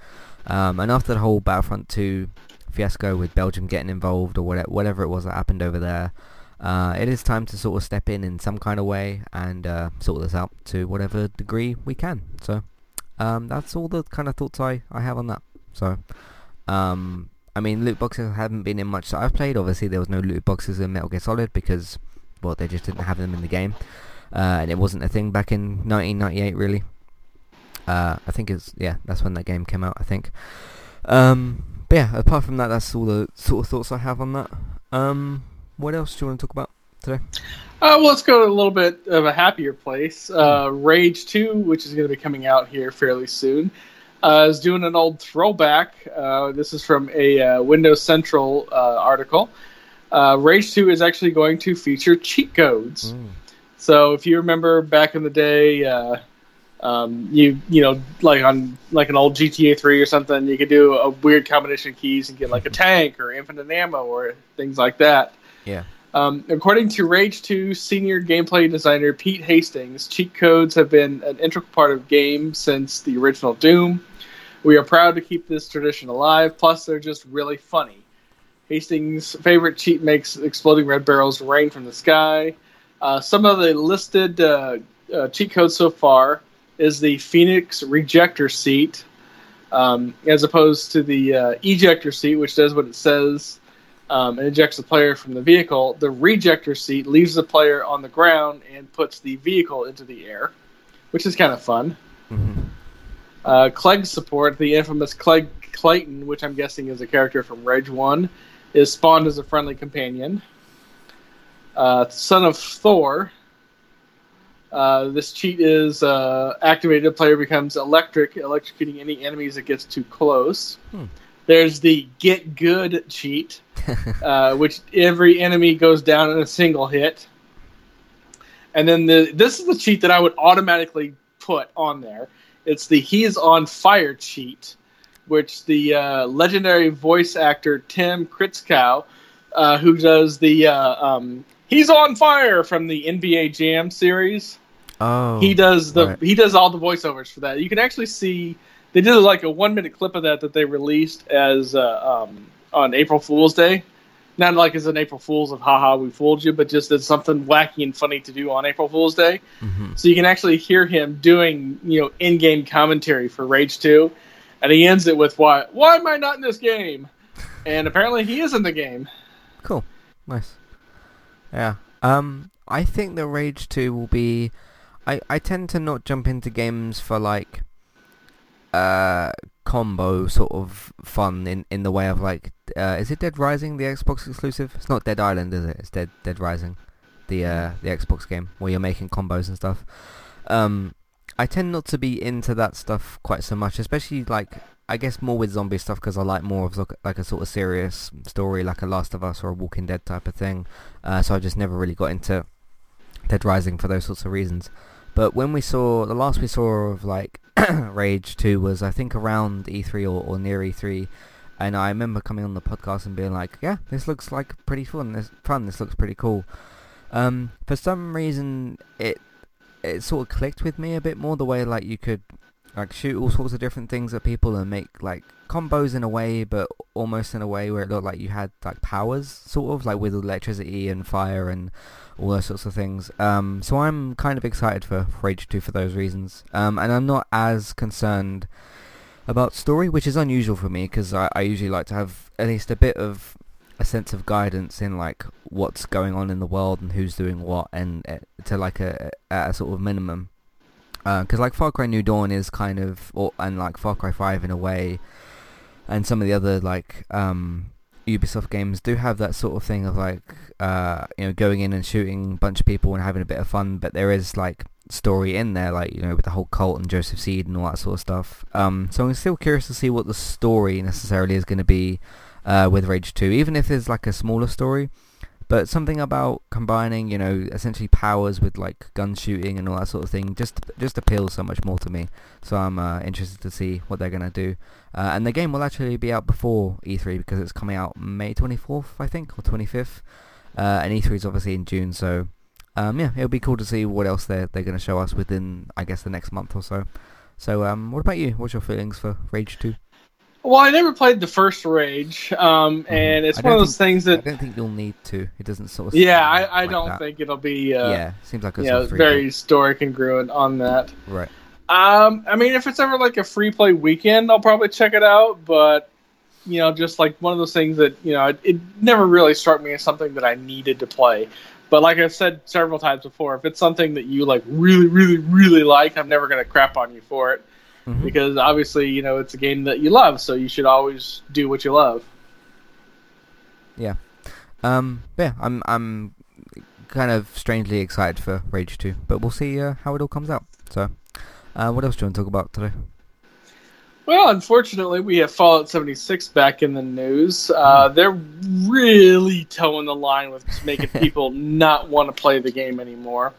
Speaker 1: Um, and after the whole Battlefront 2 fiasco with Belgium getting involved or whatever, whatever it was that happened over there, uh, it is time to sort of step in in some kind of way and uh, sort this out to whatever degree we can. So um, that's all the kind of thoughts I, I have on that. So um, I mean, loot boxes haven't been in much that I've played. Obviously, there was no loot boxes in Metal Gear Solid because, well, they just didn't have them in the game, uh, and it wasn't a thing back in 1998, really. Uh, I think it's yeah, that's when that game came out. I think. Um, but yeah, apart from that, that's all the sort of thoughts I have on that. Um, what else do you want to talk about today?
Speaker 2: Uh, well, let's go to a little bit of a happier place. Uh, Rage 2, which is going to be coming out here fairly soon, uh, is doing an old throwback. Uh, this is from a uh, Windows Central uh, article. Rage 2 is actually going to feature cheat codes. Mm. So if you remember back in the day, um, you you know like on like an old GTA 3 or something, you could do a weird combination of keys and get like a tank or infinite ammo or things like that.
Speaker 1: Yeah.
Speaker 2: Um, according to Rage 2 senior gameplay designer Pete Hastings, cheat codes have been an integral part of games since the original Doom. We are proud to keep this tradition alive, plus, they're just really funny. Hastings' favorite cheat makes exploding red barrels rain from the sky. Uh, some of the listed uh, uh, cheat codes so far is the Phoenix Rejector Seat, um, as opposed to the uh, Ejector Seat, which does what it says um, and ejects the player from the vehicle. The rejector seat leaves the player on the ground and puts the vehicle into the air, which is kind of fun. Mm-hmm. Uh, Klegg support, the infamous Klegg Clayton, which I'm guessing is a character from Rage 1, is spawned as a friendly companion. Uh, son of Thor. Uh, this cheat is uh, activated. The player becomes electric, electrocuting any enemies that gets too close. Hmm. There's the get good cheat, uh, which every enemy goes down in a single hit. And then the this is the cheat that I would automatically put on there. It's the he's on fire cheat, which the uh, legendary voice actor Tim Kitzrow, uh, who does the uh, um, "He's on Fire" from the NBA Jam series.
Speaker 1: Oh,
Speaker 2: he does the
Speaker 1: right.
Speaker 2: he does all the voiceovers for that. You can actually see they did like a one minute clip of that that they released as uh, um, on April Fool's Day. Not like as an April Fool's of haha we fooled you, but just as something wacky and funny to do on April Fool's Day.
Speaker 1: Mhm.
Speaker 2: So you can actually hear him doing you know in game commentary for Rage Two, and he ends it with why why am I not in this game? And apparently he is in the game.
Speaker 1: Cool. Nice. Yeah. Um, I think the Rage 2 will be... I, I tend to not jump into games for like uh combo sort of fun in, in the way of like uh, is it Dead Rising the Xbox exclusive? It's not Dead Island, is it? It's Dead Dead Rising, the uh the Xbox game where you're making combos and stuff. Um, I tend not to be into that stuff quite so much, especially like I guess more with zombie stuff because I like more of like, like a sort of serious story, like a Last of Us or a Walking Dead type of thing. Uh, so I just never really got into Dead Rising for those sorts of reasons. But when we saw the last we saw of like Rage 2 was I think around E3 or, or near E3, and I remember coming on the podcast and being like, yeah, this looks like pretty fun. This fun. This looks pretty cool. Um, for some reason, it it sort of clicked with me a bit more the way like you could like shoot all sorts of different things at people and make like combos in a way, but almost in a way where it looked like you had like powers, sort of like with electricity and fire and all those sorts of things. Um, so I'm kind of excited for Rage 2 for those reasons. Um, and I'm not as concerned about story, which is unusual for me because I, I usually like to have at least a bit of a sense of guidance in like what's going on in the world and who's doing what, and uh, to like a, a sort of minimum. Because like Far Cry New Dawn is kind of, or and like Far Cry 5 in a way, and some of the other like um, Ubisoft games do have that sort of thing of like uh, you know going in and shooting a bunch of people and having a bit of fun, but there is like story in there, like you know with the whole cult and Joseph Seed and all that sort of stuff. Um, so I'm still curious to see what the story necessarily is going to be uh, with Rage 2, even if there's like a smaller story. But something about combining, you know, essentially powers with like gun shooting and all that sort of thing just just appeals so much more to me. So I'm uh, interested to see what they're gonna do. Uh, and the game will actually be out before E3 because it's coming out May 24th, I think, or 25th. Uh, and E3 is obviously in June, so um, yeah, it'll be cool to see what else they're they're gonna show us within, I guess, the next month or so. So um, what about you? What's your feelings for Rage 2?
Speaker 2: Well, I never played the first Rage, um, and it's
Speaker 1: Mm-hmm.
Speaker 2: One of those things that I
Speaker 1: don't think you'll need to. It doesn't sort of.
Speaker 2: yeah, I, I
Speaker 1: like
Speaker 2: don't
Speaker 1: that.
Speaker 2: think it'll be, uh,
Speaker 1: yeah, seems like a
Speaker 2: you
Speaker 1: sort
Speaker 2: know,
Speaker 1: of free
Speaker 2: very story congruent on that.
Speaker 1: right.
Speaker 2: Um, I mean, if it's ever like a free play weekend, I'll probably check it out. But you know, just like one of those things that you know, it, it never really struck me as something that I needed to play. But like I've said several times before, if it's something that you like really, really, really like, I'm never gonna crap on you for it
Speaker 1: Mhm.
Speaker 2: because obviously, you know, it's a game that you love, so you should always do what you love.
Speaker 1: Yeah, um, yeah, I'm I'm kind of strangely excited for Rage 2, but we'll see uh, how it all comes out. So, uh, what else do you want to talk about today?
Speaker 2: Well, unfortunately, we have Fallout 76 back in the news. Uh, they're really towing the line with making people not want to play the game anymore.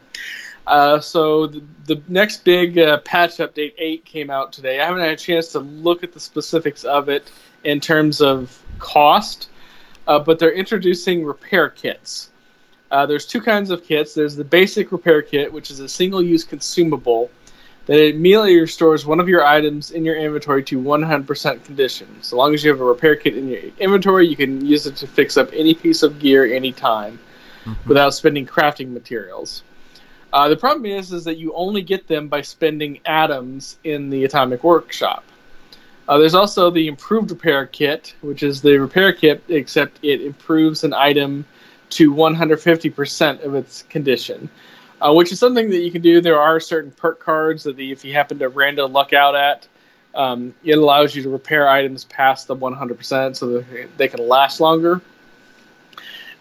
Speaker 2: Uh, so the, the next big uh, patch update 8 came out today. I haven't had a chance to look at the specifics of it in terms of cost, uh, but they're introducing repair kits. Uh, there's two kinds of kits. There's the basic repair kit, which is a single-use consumable that immediately restores one of your items in your inventory to 100% condition. So long as you have a repair kit in your inventory, you can use it to fix up any piece of gear anytime
Speaker 1: Mhm.
Speaker 2: without spending crafting materials. Uh, the problem is, is that you only get them by spending atoms in the atomic workshop. Uh, there's also the improved repair kit, which is the repair kit, except it improves an item to 150% of its condition, uh, which is something that you can do. There are certain perk cards that the, if you happen to random luck out at, um, it allows you to repair items past the 100% so that they can last longer.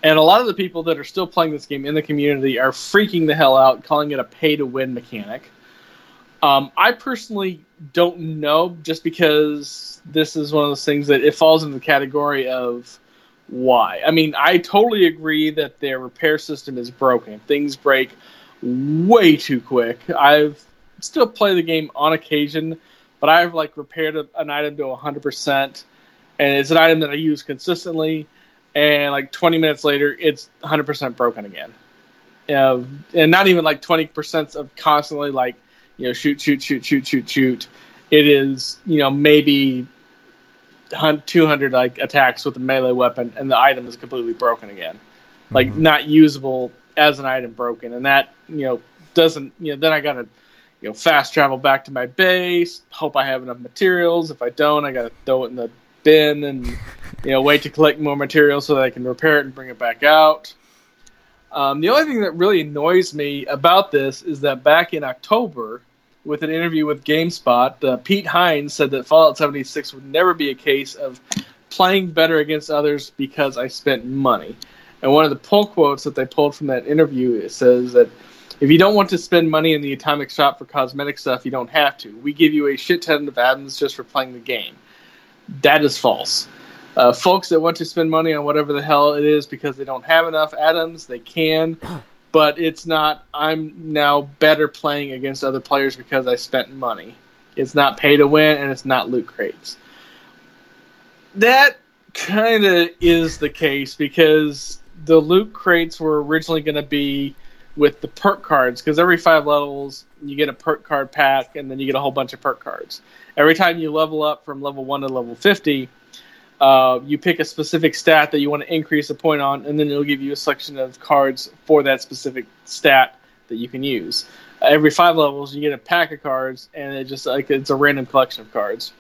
Speaker 2: And a lot of the people that are still playing this game in the community are freaking the hell out, calling it a pay to win mechanic. Um, I personally don't know, just because this is one of those things that it falls into the category of why. I mean, I totally agree that their repair system is broken. Things break way too quick. I've still play the game on occasion, but I've like repaired a, an item to 100%, and it's an item that I use consistently, and like 20 minutes later, it's 100% broken again. Uh, and not even like 20% of constantly like, you know, shoot, shoot, shoot, shoot, shoot, shoot. It is, you know, maybe 200 like attacks with a melee weapon, and the item is completely broken again, like mm-hmm. not usable as an item broken, and that you know doesn't you know then I gotta you know fast travel back to my base, hope I have enough materials. If I don't, I gotta throw it in the bin and you know wait to collect more material so that I can repair it and bring it back out. Um, the only thing that really annoys me about this is that back in October, with an interview with GameSpot, uh, Pete Hines said that Fallout 76 would never be a case of playing better against others because I spent money. And one of the pull quotes that they pulled from that interview it says that if you don't want to spend money in the Atomic Shop for cosmetic stuff, you don't have to. We give you a shit ton of atoms just for playing the game. That is false. Uh, folks that want to spend money on whatever the hell it is because they don't have enough atoms, they can but it's not. I'm now better playing against other players because I spent money. It's not pay to win, and it's not loot crates. That kind of is the case because the loot crates were originally going to be with the perk cards because every five levels you get a perk card pack and then you get a whole bunch of perk cards. Every time you level up from level one to level fifty, uh, you pick a specific stat that you want to increase a point on, and then it'll give you a selection of cards for that specific stat that you can use. Uh, every five levels, you get a pack of cards, and it just like it's a random collection of cards.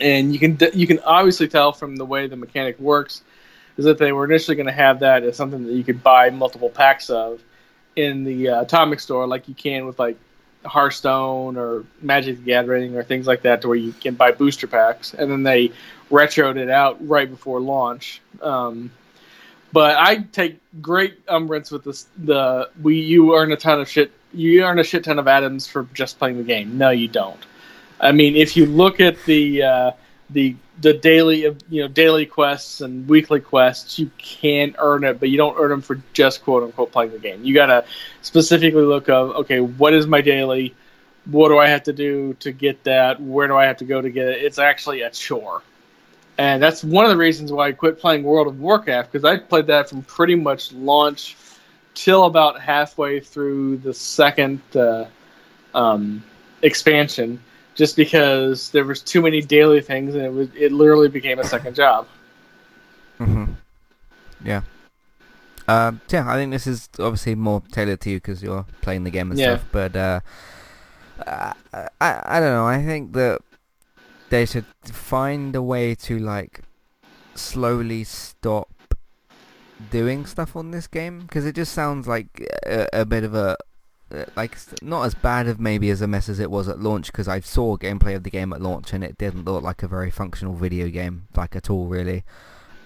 Speaker 2: And you can you can obviously tell from the way the mechanic works is that they were initially going to have that as something that you could buy multiple packs of in the uh, atomic store, like you can with like Hearthstone or Magic the Gathering or things like that, to where you can buy booster packs, and then they retroed it out right before launch. Um, but I take great umbrance with this. The we you earn a ton of shit. You earn a shit ton of atoms for just playing the game. No, you don't. I mean, if you look at the uh, the the daily you know daily quests and weekly quests, you can earn it, but you don't earn them for just quote unquote playing the game. You gotta specifically look of okay, what is my daily? What do I have to do to get that? Where do I have to go to get it? It's actually a chore, and that's one of the reasons why I quit playing World of Warcraft because I played that from pretty much launch till about halfway through the second uh, um, expansion just because there was too many daily things and it was it literally became a second job.
Speaker 1: Mhm. Yeah. Um, yeah, I think this is obviously more tailored to you because you're playing the game and yeah. stuff. But uh, I, I don't know. I think that they should find a way to like slowly stop doing stuff on this game because it just sounds like a, a bit of a like not as bad of maybe as a mess as it was at launch because I saw gameplay of the game at launch and it didn't look like a very functional video game like at all really.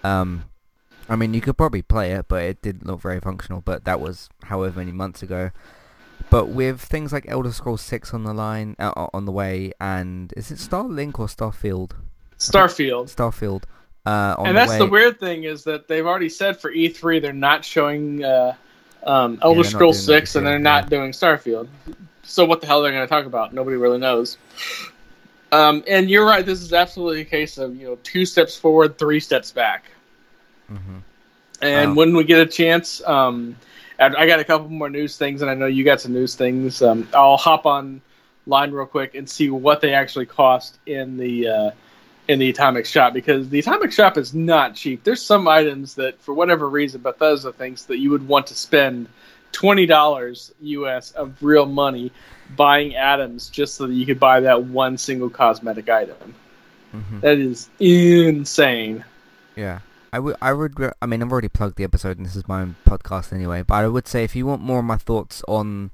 Speaker 1: Um, I mean you could probably play it but it didn't look very functional but that was however many months ago. But with things like Elder Scrolls 6 on the line uh, on the way and is it Starlink or Starfield?
Speaker 2: Starfield.
Speaker 1: Starfield. Uh,
Speaker 2: and that's the, the, weird thing is that they've already said for E3 they're not showing uh, um, Elder yeah, Scrolls Six, and they're not doing Starfield. So what the hell are they're going to talk about? Nobody really knows. Um, and you're right. This is absolutely a case of you know two steps forward, three steps back. Mm-hmm. And wow. when we get a chance, um, I got a couple more news things, and I know you got some news things. Um, I'll hop on line real quick and see what they actually cost in the uh, in the Atomic Shop because the Atomic Shop is not cheap. There's some items that, for whatever reason, Bethesda thinks that you would want to spend twenty dollars US of real money buying atoms just so that you could buy that one single cosmetic item. Mm-hmm. That is insane.
Speaker 1: Yeah. I would, I would, I mean, I've already plugged the episode, and this is my own podcast anyway. But I would say, if you want more of my thoughts on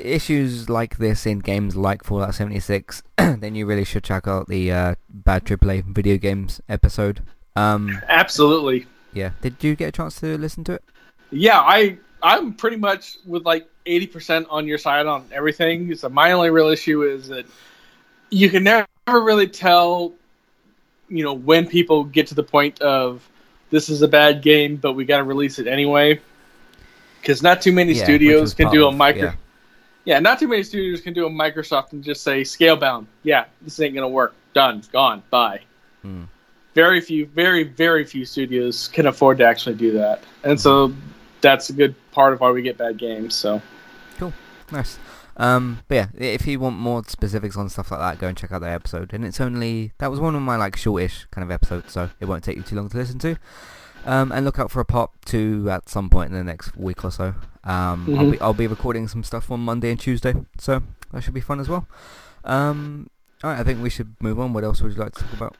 Speaker 1: issues like this in games like Fallout 76, then you really should check out the uh, Bad AAA Video Games episode. Um,
Speaker 2: Absolutely.
Speaker 1: Yeah. Did you get a chance to listen to it?
Speaker 2: Yeah, I I'm pretty much with like 80% on your side on everything. So my only real issue is that you can never really tell, you know, when people get to the point of this is a bad game, but we got to release it anyway. Because not too many yeah, studios can do a micro. Yeah Yeah, not too many studios can do a Microsoft and just say Scalebound. Yeah, this ain't gonna work. Done. Gone. Bye.
Speaker 1: Hmm.
Speaker 2: Very few, very very few studios can afford to actually do that, and so that's a good part of why we get bad games. So cool,
Speaker 1: Nice. Um, but yeah, if you want more specifics on stuff like that, go and check out that episode. And it's only that was one of my like shortish kind of episodes, so it won't take you too long to listen to. Um, and look out for a pop two at some point in the next week or so. Um, I'll
Speaker 2: Mhm.
Speaker 1: be I'll be recording some stuff on Monday and Tuesday, so that should be fun as well. Um, all right, I think we should move on. What else would you like to talk about?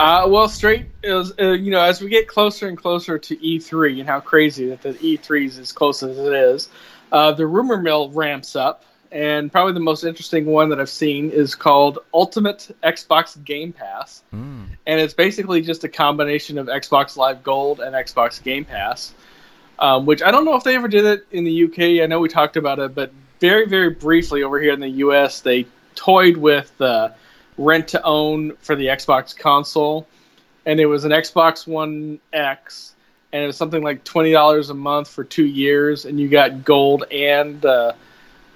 Speaker 2: Uh, well, straight is uh, you know as we get closer and closer to E3 and how crazy that the E3 is as close as it is, uh, the rumor mill ramps up, and probably the most interesting one that I've seen is called Ultimate Xbox Game Pass,
Speaker 1: Mm.
Speaker 2: and it's basically just a combination of Xbox Live Gold and Xbox Game Pass, um, which I don't know if they ever did it in the UK. I know we talked about it, but very very briefly over here in the US, they toyed with. Uh, rent to own for the Xbox console, and it was an Xbox One X, and it was something like twenty dollars a month for two years, and you got gold and uh,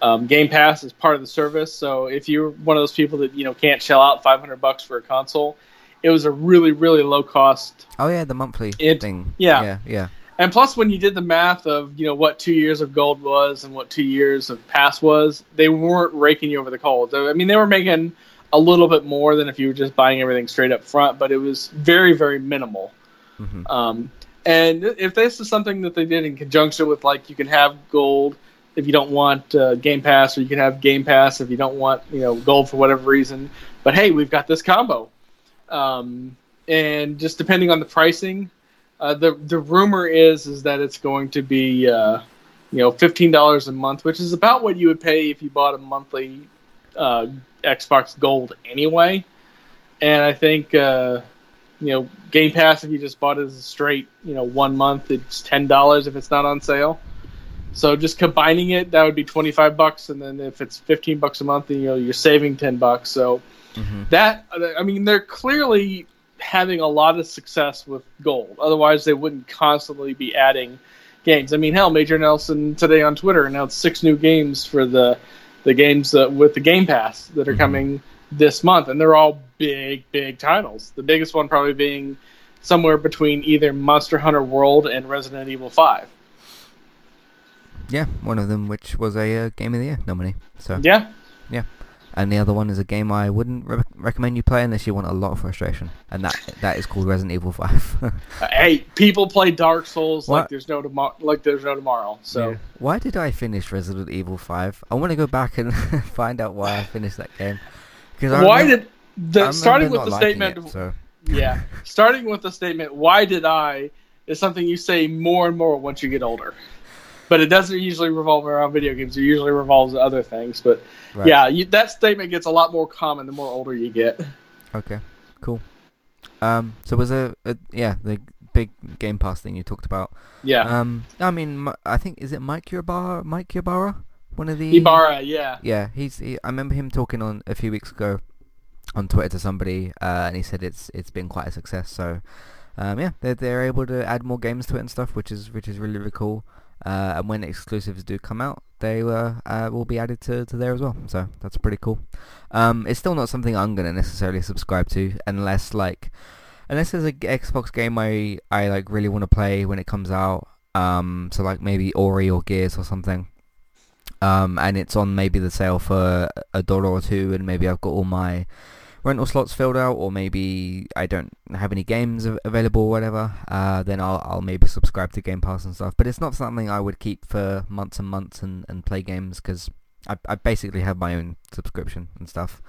Speaker 2: um, Game Pass as part of the service. So if you're one of those people that you know can't shell out five hundred bucks for a console, it was a really really low cost.
Speaker 1: Oh yeah, the monthly
Speaker 2: It-
Speaker 1: thing.
Speaker 2: yeah.
Speaker 1: yeah, yeah.
Speaker 2: And plus, when you did the math of you know what two years of gold was and what two years of pass was, they weren't raking you over the coals. I mean, they were making a little bit more than if you were just buying everything straight up front, but it was very very minimal.
Speaker 1: hmm
Speaker 2: Um, and if this is something that they did in conjunction with, like, you can have gold if you don't want uh, Game Pass, or you can have Game Pass if you don't want, you know, gold for whatever reason. But hey, we've got this combo, um, and just depending on the pricing, uh, the the rumor is is that it's going to be, uh, you know, fifteen dollars a month, which is about what you would pay if you bought a monthly uh, Xbox Gold anyway. And I think. Uh, you know, Game Pass if you just bought it as a straight, you know, one month, it's ten dollars if it's not on sale. So just combining it, that would be twenty five bucks, and then if it's fifteen bucks a month, then you know you're saving ten bucks. So
Speaker 1: hmm
Speaker 2: that, I mean, they're clearly having a lot of success with gold. Otherwise, they wouldn't constantly be adding games. I mean, hell, Major Nelson today on Twitter announced six new games for the the games uh, with the Game Pass that are
Speaker 1: Mhm.
Speaker 2: coming this month, and they're all big, big titles. The biggest one probably being somewhere between either Monster Hunter World and Resident Evil Five.
Speaker 1: Yeah, one of them which was a uh, game of the year nominee. So
Speaker 2: yeah, Yeah,
Speaker 1: and the other one is a game I wouldn't re- recommend you play unless you want a lot of frustration, and that that is called Resident Evil Five.
Speaker 2: Uh, hey, people play Dark Souls like there's no tomorrow. Like there's no tomorrow. So.
Speaker 1: Yeah. why did I finish Resident Evil Five? I want to go back and find out why I finished that game. Because
Speaker 2: Why did the starting with the statement?
Speaker 1: It, so
Speaker 2: yeah, starting with the statement, "Why did I?" is something you say more and more once you get older. But it doesn't usually revolve around video games. It usually revolves at other things. But
Speaker 1: right.
Speaker 2: yeah, you, that statement gets a lot more common the more older you get.
Speaker 1: Okay. Cool. Um. So was a, a yeah the big Game Pass thing you talked about.
Speaker 2: Yeah,
Speaker 1: Um. I mean, I think is it Mike Ybarra? Mike Ybarra? One of the
Speaker 2: Ybarra. Yeah,
Speaker 1: Yeah, he's. He, I remember him talking on a few weeks ago on Twitter to somebody, uh, and he said it's it's been quite a success. So, um, yeah, they're they're able to add more games to it and stuff, which is which is really really cool. Uh, and when exclusives do come out, they uh, uh, will be added to, to there as well. So that's pretty cool. Um, it's still not something I'm gonna necessarily subscribe to unless like unless there's a Xbox game I I like really want to play when it comes out. Um, so like maybe Ori or Gears or something um, and it's on maybe the sale for a dollar or two, and maybe I've got all my rental slots filled out, or maybe I don't have any games available or whatever, uh, then I'll I'll maybe subscribe to Game Pass and stuff. But it's not something I would keep for months and months and, and play games because I I basically have my own subscription and stuff.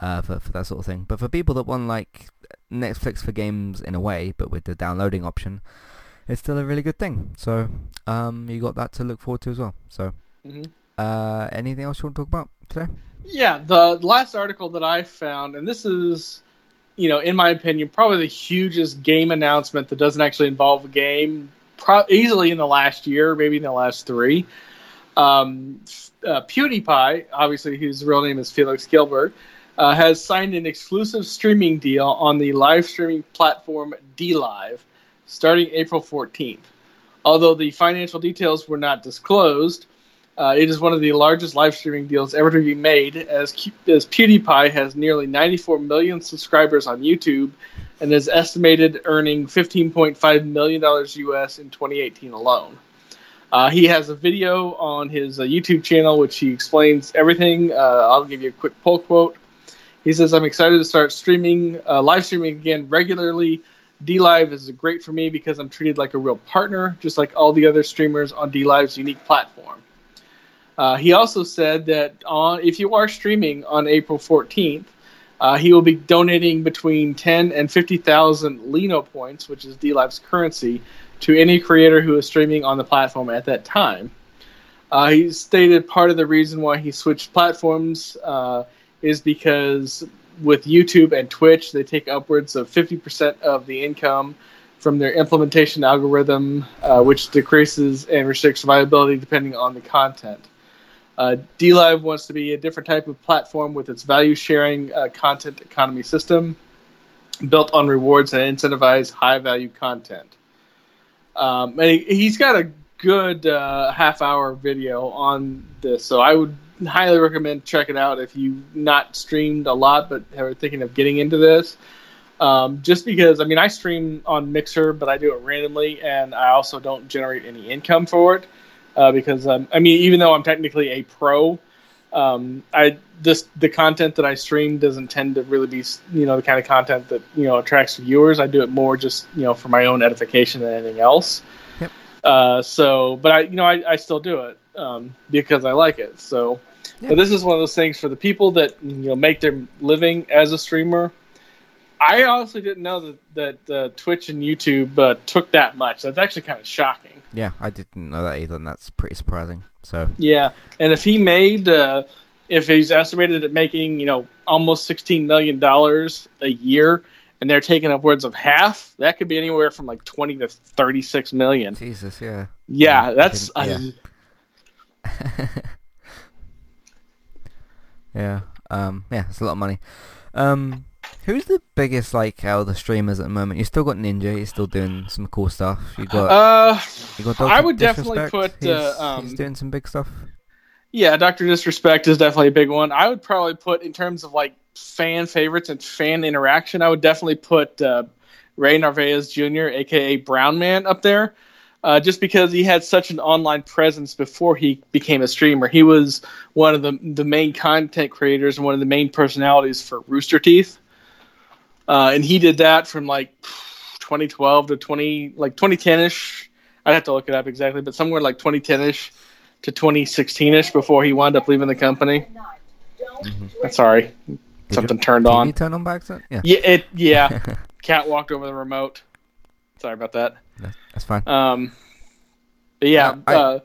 Speaker 1: Uh, for, for that sort of thing. But for people that want like Netflix for games in a way, but with the downloading option, it's still a really good thing. So um, you got that to look forward to as well. So
Speaker 2: hmm
Speaker 1: uh, anything else you want to talk about today?
Speaker 2: Yeah. The last article that I found, and this is, you know, in my opinion, probably the hugest game announcement that doesn't actually involve a game, pro- easily in the last year, maybe in the last three. Um, uh, PewDiePie, obviously whose real name is Felix Kjellberg, uh, has signed an exclusive streaming deal on the live streaming platform DLive starting April 14th. Although the financial details were not disclosed, Uh, it is one of the largest live streaming deals ever to be made, as, as PewDiePie has nearly 94 million subscribers on YouTube and is estimated earning $15.5 million US in 2018 alone. Uh, he has a video on his uh, YouTube channel which he explains everything. Uh, I'll give you a quick pull quote. He says, I'm excited to start streaming, uh, live streaming again regularly. DLive is great for me because I'm treated like a real partner, just like all the other streamers on DLive's unique platform. Uh, he also said that on, if you are streaming on April 14th, uh, he will be donating between 10 and 50,000 Lino points, which is DLive's currency, to any creator who is streaming on the platform at that time. Uh, he stated part of the reason why he switched platforms uh, is because with YouTube and Twitch, they take upwards of 50% of the income from their implementation algorithm, uh, which decreases and restricts viability depending on the content. Uh, DLive wants to be a different type of platform with its value sharing uh, content economy system built on rewards and incentivize high value content. Um, and he, has got a good uh, half hour video on this, so I would highly recommend check it out if you not streamed a lot but are thinking of getting into this. Um, just because I mean I stream on Mixer, but I do it randomly, and I also don't generate any income for it uh, because um, I mean even though I'm technically a pro, um, I this the content that I stream doesn't tend to really be you know the kind of content that you know attracts viewers. I do it more just you know for my own edification than anything else. Yep. Uh, so, but I you know I, I still do it um, because I like it. So yeah. But this is one of those things for the people that you know make their living as a streamer. I honestly didn't know that that uh, Twitch and YouTube uh, took that much. That's actually kind of shocking.
Speaker 1: Yeah, I didn't know that either, and that's pretty surprising. So
Speaker 2: yeah, and if he made, uh, if he's estimated at making, you know, almost sixteen million dollars a year, and they're taking upwards of half, that could be anywhere from like twenty to thirty-six million.
Speaker 1: Jesus, yeah.
Speaker 2: Yeah, yeah that's. Yeah.
Speaker 1: Yeah. Um. Yeah, it's a lot of money. Um. Who's the biggest like out of the streamers at the moment? You still got Ninja. He's still doing some cool stuff. You got.
Speaker 2: Uh. You got Dr. I would definitely put.
Speaker 1: He's,
Speaker 2: uh, um,
Speaker 1: he's doing some big stuff.
Speaker 2: Yeah, Doctor Disrespect is definitely a big one. I would probably put in terms of like fan favorites and fan interaction. I would definitely put uh, Ray Narvaez Jr., aka Brown Man, up there uh, just because he had such an online presence before he became a streamer. He was one of the the main content creators and one of the main personalities for Rooster Teeth, uh, and he did that from like 2012 to 20 like 2010 ish. I'd have to look it up exactly, but somewhere like 2010 ish to 2016 ish before he wound up leaving the company. Mm-hmm. Sorry, Did something turned on.
Speaker 1: You turn on back then?
Speaker 2: Yeah. Yeah. It, yeah. Cat walked over the remote. Sorry about that.
Speaker 1: That's fine.
Speaker 2: Um, but yeah, I, uh,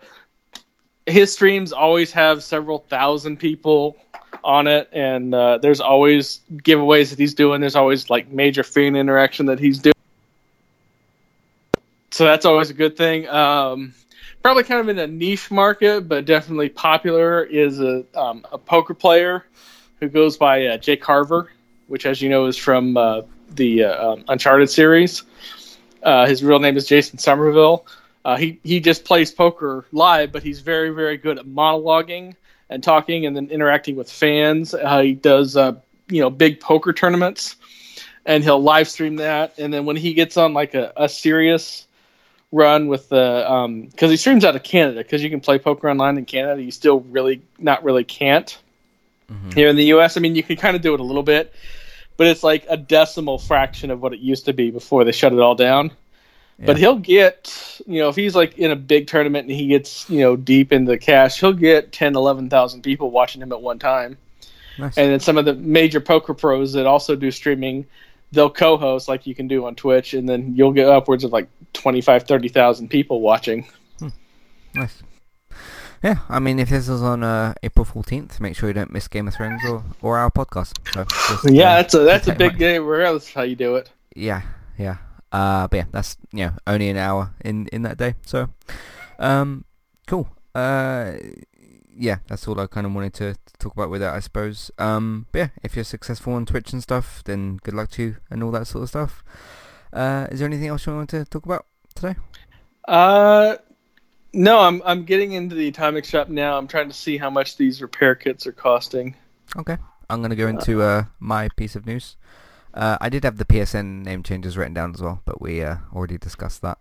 Speaker 2: his streams always have several thousand people on it, and uh, there's always giveaways that he's doing. There's always like major fan interaction that he's doing. So that's always a good thing. Um, probably kind of in a niche market, but definitely popular is a, um, a poker player who goes by uh, Jake Carver, which, as you know, is from uh, the uh, um, Uncharted series. Uh, his real name is Jason Somerville. Uh, he he just plays poker live, but he's very very good at monologuing and talking, and then interacting with fans. Uh, he does uh, you know big poker tournaments, and he'll live stream that. And then when he gets on like a, a serious run with the because um, he streams out of Canada because you can play poker online in Canada, you still really not really can't. Mm-hmm. Here in the U.S., I mean, you can kind of do it a little bit, but it's like a decimal fraction of what it used to be before they shut it all down. Yeah. But he'll get, you know, if he's like in a big tournament and he gets, you know, deep in the cash, he'll get 10, 11,000 people watching him at one time. Nice. And then some of the major poker pros that also do streaming, they'll co-host like you can do on Twitch, and then you'll get upwards of like 25, 30,000 people watching.
Speaker 1: Hmm. Nice. Yeah, I mean, if this is on uh, April fourteenth, make sure you don't miss Game of Thrones or, or our podcast. So
Speaker 2: just, yeah, uh, that's a that's a big day. Regardless how you do it.
Speaker 1: Yeah, yeah. Uh, but yeah, that's you know only an hour in in that day. So, um, cool. Uh, yeah, that's all I kind of wanted to, to talk about with that, I suppose. Um, but yeah, if you're successful on Twitch and stuff, then good luck to you and all that sort of stuff. Uh, is there anything else you want to talk about today?
Speaker 2: Uh, No, I'm I'm getting into the atomic shop now. I'm trying to see how much these repair kits are costing.
Speaker 1: Okay, I'm gonna go into uh, my piece of news. Uh, I did have the PSN name changes written down as well, but we uh, already discussed that.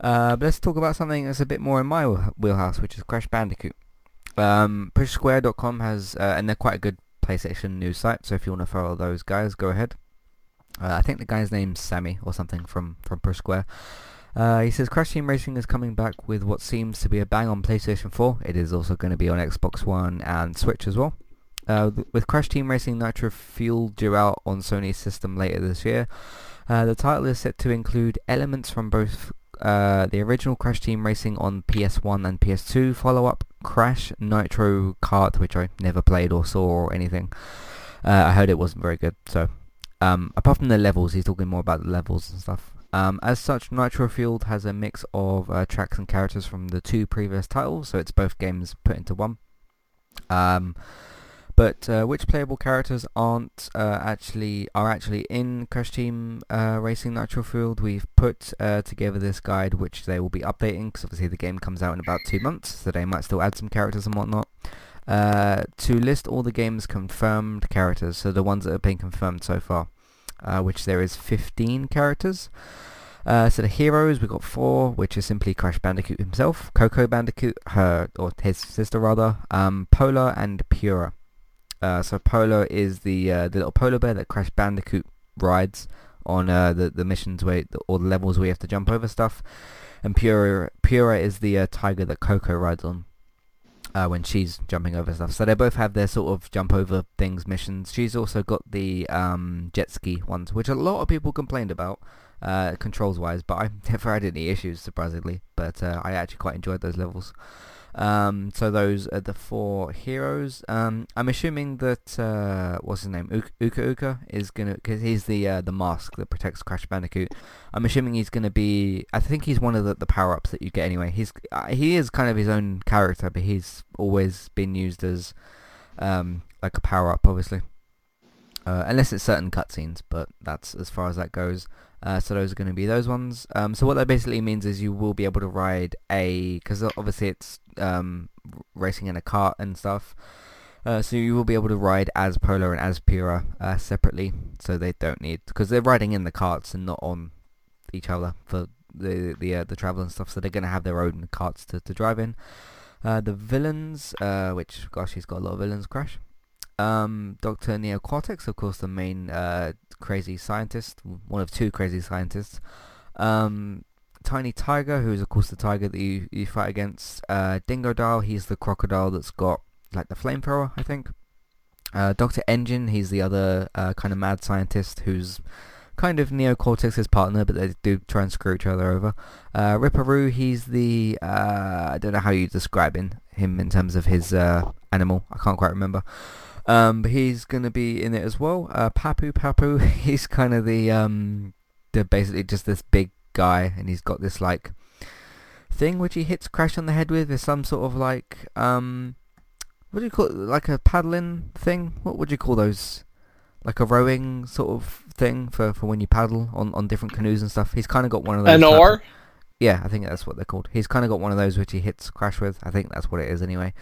Speaker 1: Uh, but let's talk about something that's a bit more in my wheelhouse, which is Crash Bandicoot. Um, PushSquare.com has, uh, and they're quite a good PlayStation news site, so if you want to follow those guys, go ahead. Uh, I think the guy's name's Sammy or something from, from Push Square. Uh, he says Crash Team Racing is coming back with what seems to be a bang on PlayStation 4. It is also going to be on Xbox One and Switch as well. Uh, with Crash Team Racing Nitro Fuel due out on Sony's system later this year, uh, the title is set to include elements from both uh, the original Crash Team Racing on PS1 and PS2 follow-up Crash Nitro Kart, which I never played or saw or anything. Uh, I heard it wasn't very good, so um, apart from the levels, he's talking more about the levels and stuff. Um, as such, Nitro Fueled has a mix of uh, tracks and characters from the two previous titles, so it's both games put into one. Um, but uh, which playable characters aren't uh, actually are actually in Crash Team uh, Racing Nitro Fueled? We've put uh, together this guide, which they will be updating because obviously the game comes out in about two months, so they might still add some characters and whatnot. Uh, to list all the game's confirmed characters, so the ones that have been confirmed so far, uh, which there is 15 characters. Uh, so the heroes, we've got four, which is simply Crash Bandicoot himself, Coco Bandicoot, her, or his sister rather, um, Polar and Pura. Uh, so Polar is the uh, the little polar bear that Crash Bandicoot rides on uh, the the missions where or the levels where you have to jump over stuff, and Pura Pura is the uh, tiger that Coco rides on. Uh, when she's jumping over stuff, so they both have their sort of jump over things missions. She's also got the um, jet ski ones, which a lot of people complained about uh, controls wise, but I never had any issues surprisingly. But I actually quite enjoyed those levels. Um, so those are the four heroes. Um, I'm assuming that uh, what's his name, Uka Uka is gonna because he's the uh, the mask that protects Crash Bandicoot. I'm assuming he's gonna be. I think he's one of the, the power ups that you get anyway. He's uh, he is kind of his own character, but he's always been used as um, like a power up, obviously. Uh, unless it's certain cutscenes, but that's as far as that goes. Uh, so those are going to be those ones. Um, so what that basically means is you will be able to ride a, because obviously it's um, racing in a cart and stuff. Uh, so you will be able to ride as Polar and as Pura uh, separately, so they don't need because they're riding in the carts and not on each other for the the uh, the travel and stuff. So they're going to have their own carts to, to drive in. Uh, the villains, uh, which gosh, he's got a lot of villains. Crash. Um, Dr. Neo Cortex, of course, the main uh, crazy scientist, one of two crazy scientists. Um, Tiny Tiger, who is of course the tiger that you, you fight against. Uh, Dingodile, he's the crocodile that's got like the flamethrower, I think. Uh, Dr. N. Gin, he's the other uh, kind of mad scientist who's kind of Neo Cortex's partner, but they do try and screw each other over. Uh, Ripper Roo, he's the, uh, I don't know how you describe him, him in terms of his uh, animal, I can't quite remember. Um, but he's going to be in it as well. Uh, Papu Papu, he's kind of the um, the basically just this big guy, and he's got this like thing which he hits Crash on the head with. There's some sort of like um, what do you call it? Like a paddling thing? What would you call those? Like a rowing sort of thing for, for when you paddle on, on different canoes and stuff. He's kind of got one of those.
Speaker 2: An oar.
Speaker 1: Yeah, I think that's what they're called. He's kind of got one of those which he hits Crash with. I think that's what it is anyway.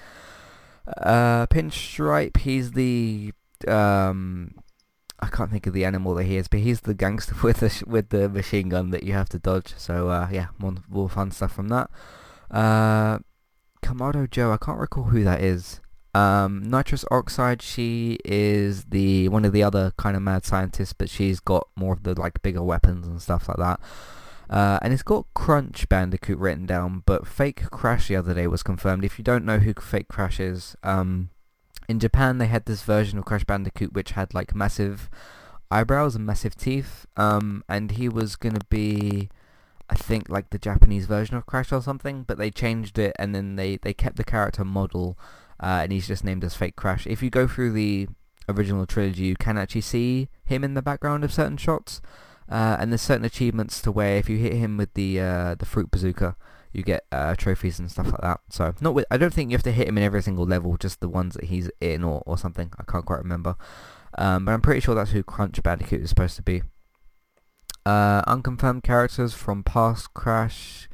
Speaker 1: Uh, Pinstripe, he's the um, I can't think of the animal that he is, but he's the gangster with the with the machine gun that you have to dodge. So uh, yeah, more, more fun stuff from that. Uh, Komodo Joe, I can't recall who that is. Um, Nitrous Oxide, she is the one of the other kind of mad scientists, but she's got more of the like bigger weapons and stuff like that. Uh, and it's got Crunch Bandicoot written down, but Fake Crash the other day was confirmed. If you don't know who Fake Crash is, um, in Japan they had this version of Crash Bandicoot which had like massive eyebrows and massive teeth, um, and he was gonna be, I think, like the Japanese version of Crash or something, but they changed it and then they, they kept the character model, uh, and he's just named as Fake Crash. If you go through the original trilogy, you can actually see him in the background of certain shots. Uh, and there's certain achievements to where if you hit him with the uh, the fruit bazooka, you get uh, trophies and stuff like that. So not with, I don't think you have to hit him in every single level, just the ones that he's in or, or something. I can't quite remember. Um, but I'm pretty sure that's who Crunch Bandicoot is supposed to be. Uh, unconfirmed characters from past Crash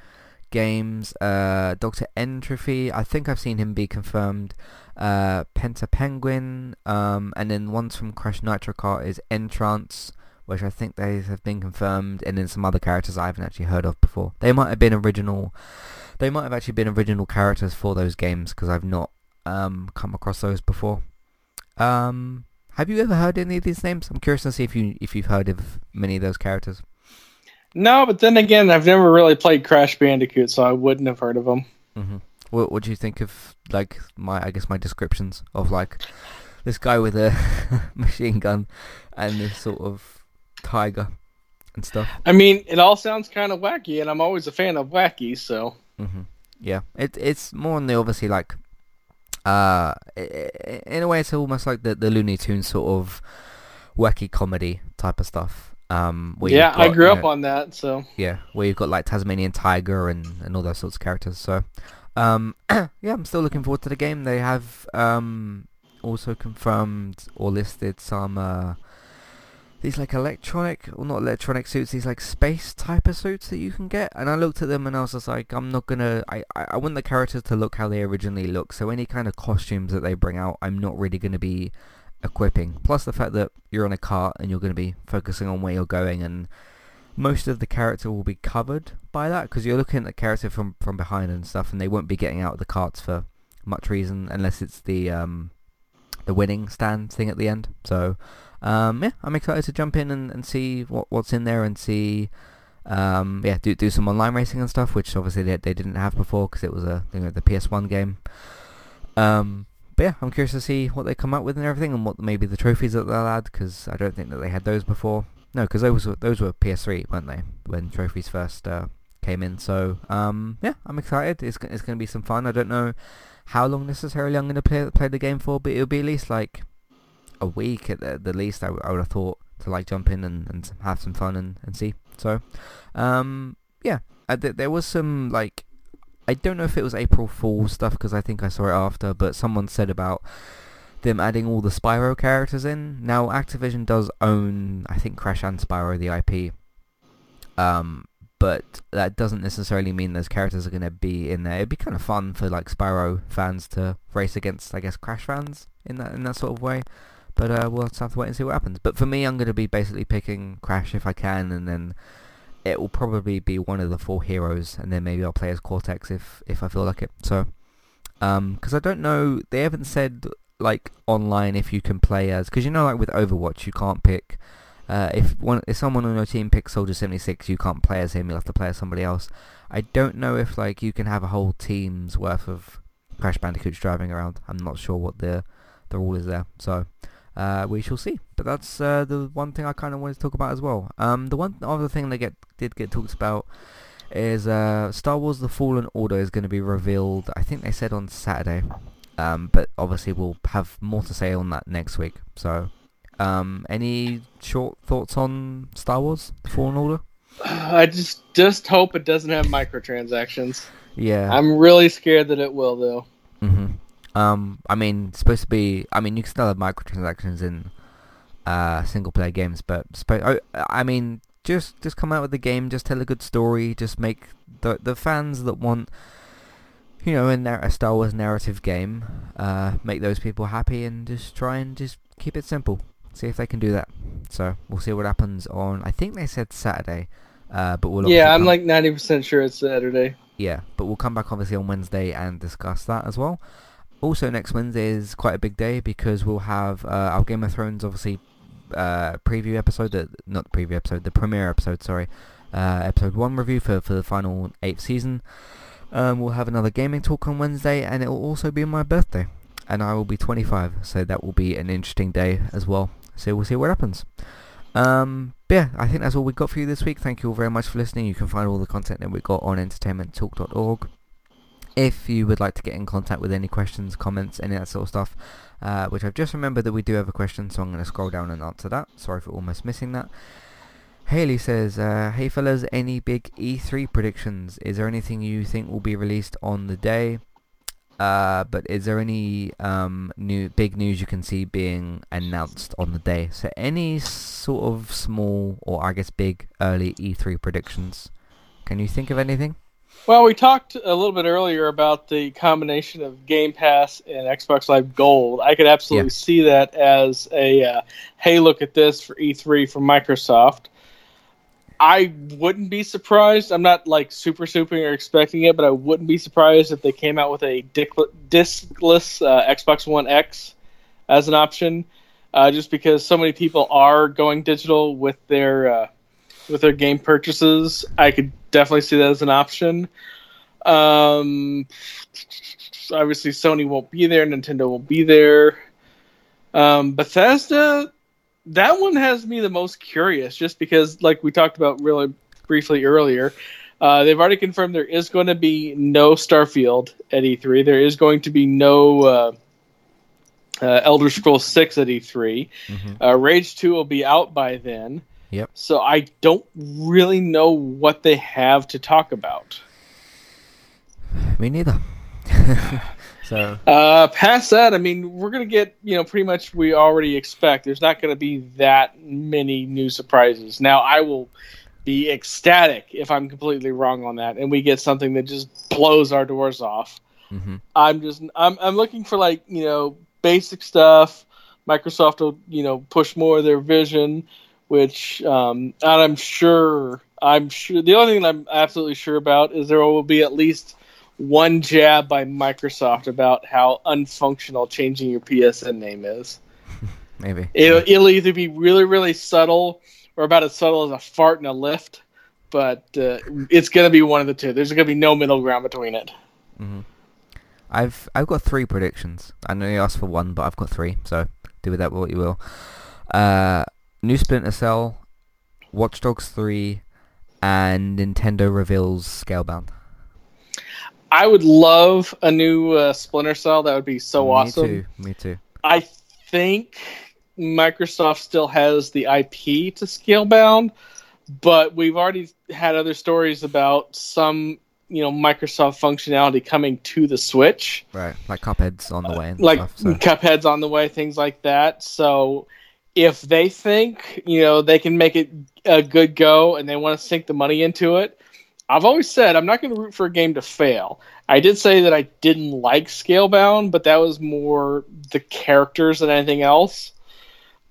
Speaker 1: games. Uh, Doctor N. Tropy. I think I've seen him be confirmed. Uh, Penta Penguin. Um, and then ones from Crash Nitro Kart is N. Trance, which I think they have been confirmed, and then some other characters I haven't actually heard of before. They might have been original. They might have actually been original characters for those games because I've not um, come across those before. Um, have you ever heard any of these names? I'm curious to see if you if you've heard of many of those characters.
Speaker 2: No, but then again, I've never really played Crash Bandicoot, so I wouldn't have heard of them.
Speaker 1: Mm-hmm. What What do you think of like my I guess my descriptions of like this guy with a machine gun and this sort of tiger and stuff?
Speaker 2: I mean, it all sounds kind of wacky, and I'm always a fan of wacky, so.
Speaker 1: Mm-hmm. Yeah, it it's more on the obviously like uh, in a way, it's almost like the the Looney Tunes sort of wacky comedy type of stuff. Um,
Speaker 2: yeah, got, I grew up know, on that, so
Speaker 1: yeah, where you've got like Tasmanian Tiger and, and all those sorts of characters. So, um, yeah, I'm still looking forward to the game. They have um also confirmed or listed some uh these like electronic or not electronic suits these like space type of suits that you can get. And I looked at them and I was just like I'm not gonna I, I want the characters to look how they originally look. So any kind of costumes that they bring out I'm not really gonna be equipping. Plus the fact that you're on a cart and you're gonna be focusing on where you're going and most of the character will be covered by that because you're looking at the character from from behind and stuff and they won't be getting out of the carts for much reason unless it's the um the winning stand thing at the end. So um, yeah, I'm excited to jump in and, and see what what's in there and see, um, yeah, do do some online racing and stuff, which obviously they they didn't have before because it was a you know the PS1 game. Um, but yeah, I'm curious to see what they come up with and everything, and what maybe the trophies that they'll add because I don't think that they had those before. No, because those were those were PS3, weren't they? When trophies first uh, came in. So um, yeah, I'm excited. It's it's going to be some fun. I don't know how long necessarily I'm going to play play the game for, but it'll be at least like a week at the, the least. I, I would have thought to like jump in and, and have some fun and, and see. So, um, yeah, th- there was some like I don't know if it was April Fool stuff because I think I saw it after, but someone said about them adding all the Spyro characters in. Now Activision does own, I think, Crash and Spyro the IP, um, but that doesn't necessarily mean those characters are going to be in there. It'd be kind of fun for like Spyro fans to race against, I guess, Crash fans in that in that sort of way. But uh, we'll have to wait and see what happens. But for me, I'm going to be basically picking Crash if I can, and then it will probably be one of the four heroes, and then maybe I'll play as Cortex if if I feel like it. So, um, because I don't know, they haven't said like online if you can play as, because you know, like with Overwatch, you can't pick. Uh, if one if someone on your team picks Soldier 76, you can't play as him. You'll have to play as somebody else. I don't know if like you can have a whole team's worth of Crash Bandicoots driving around. I'm not sure what the the rule is there. So uh, we shall see. But that's uh, the one thing I kind of wanted to talk about as well. Um, the one other thing that get did get talked about is uh, Star Wars: The Fallen Order is going to be revealed. I think they said on Saturday, um, but obviously we'll have more to say on that next week. So, um, any short thoughts on Star Wars: The Fallen Order?
Speaker 2: I just just hope it doesn't have microtransactions.
Speaker 1: Yeah,
Speaker 2: I'm really scared that it will, though.
Speaker 1: Mhm. Um, I mean, it's supposed to be. I mean, you can still have microtransactions in uh, single player games, but spo- I mean, just just come out with the game, just tell a good story, just make the the fans that want, you know, a, a Star Wars narrative game, uh, make those people happy, and just try and just keep it simple. See if they can do that. So we'll see what happens on. I think they said Saturday, uh, but we'll.
Speaker 2: Yeah, I'm come, like ninety percent sure it's Saturday.
Speaker 1: Yeah, but we'll come back obviously on Wednesday and discuss that as well. Also, next Wednesday is quite a big day because we'll have uh, our Game of Thrones, obviously, uh, preview episode, the, not the preview episode, the premiere episode, sorry, uh, episode 1 review for, for the final 8th season. Um, we'll have another gaming talk on Wednesday, and it will also be my birthday, and I will be 25, so that will be an interesting day as well. So we'll see what happens. Um, yeah, I think that's all we've got for you this week. Thank you all very much for listening. You can find all the content that we've got on entertainmenttalk.org if you would like to get in contact with any questions, comments, any of that sort of stuff, uh, which I've just remembered that we do have a question, so I'm going to scroll down and answer that. Sorry for almost missing that. Haley says, uh, Hey fellas, any big E3 predictions? Is there anything you think will be released on the day? Uh, but is there any um, new big news you can see being announced on the day? So any sort of small or I guess big early E3 predictions? Can you think of anything?
Speaker 2: Well, we talked a little bit earlier about the combination of Game Pass and Xbox Live Gold. I could absolutely yeah. see that as a uh, hey, look at this for E3 from Microsoft. I wouldn't be surprised. I'm not like super super or expecting it, but I wouldn't be surprised if they came out with a discless uh, Xbox One X as an option, uh, just because so many people are going digital with their uh, with their game purchases. I could definitely see that as an option. Um, obviously, Sony won't be there. Nintendo won't be there. Um, Bethesda, that one has me the most curious, just because, like we talked about really briefly earlier, uh, they've already confirmed there is going to be no Starfield at E3. There is going to be no uh, uh, Elder Scrolls 6 at E3. Mm-hmm. Uh, Rage 2 will be out by then.
Speaker 1: Yep.
Speaker 2: So I don't really know what they have to talk about.
Speaker 1: Me neither. so
Speaker 2: uh, past that, I mean, we're gonna get you know pretty much we already expect. There's not gonna be that many new surprises. Now I will be ecstatic if I'm completely wrong on that, and we get something that just blows our doors off. Mm-hmm. I'm just I'm I'm looking for like you know basic stuff. Microsoft will you know push more of their vision which um, and I'm sure I'm sure the only thing I'm absolutely sure about is there will be at least one jab by Microsoft about how unfunctional changing your PSN name is.
Speaker 1: Maybe
Speaker 2: it'll, it'll either be really really subtle or about as subtle as a fart in a lift, but uh, it's going to be one of the two. There's going to be no middle ground between it.
Speaker 1: Mm-hmm. I've I've got three predictions. I know you asked for one, but I've got three, so do with that what you will. Uh, new Splinter Cell, Watch Dogs 3, and Nintendo reveals Scalebound.
Speaker 2: I would love a new uh, Splinter Cell. That would be so
Speaker 1: Me
Speaker 2: awesome.
Speaker 1: Me too. Me too.
Speaker 2: I think Microsoft still has the IP to Scalebound, but we've already had other stories about some you know Microsoft functionality coming to the Switch.
Speaker 1: Right, like Cuphead's on the way.
Speaker 2: Like
Speaker 1: stuff, so.
Speaker 2: Cuphead's on the way, things like that. So if they think you know they can make it a good go and they want to sink the money into it, I've always said I'm not going to root for a game to fail. I did say that I didn't like Scalebound, but that was more the characters than anything else.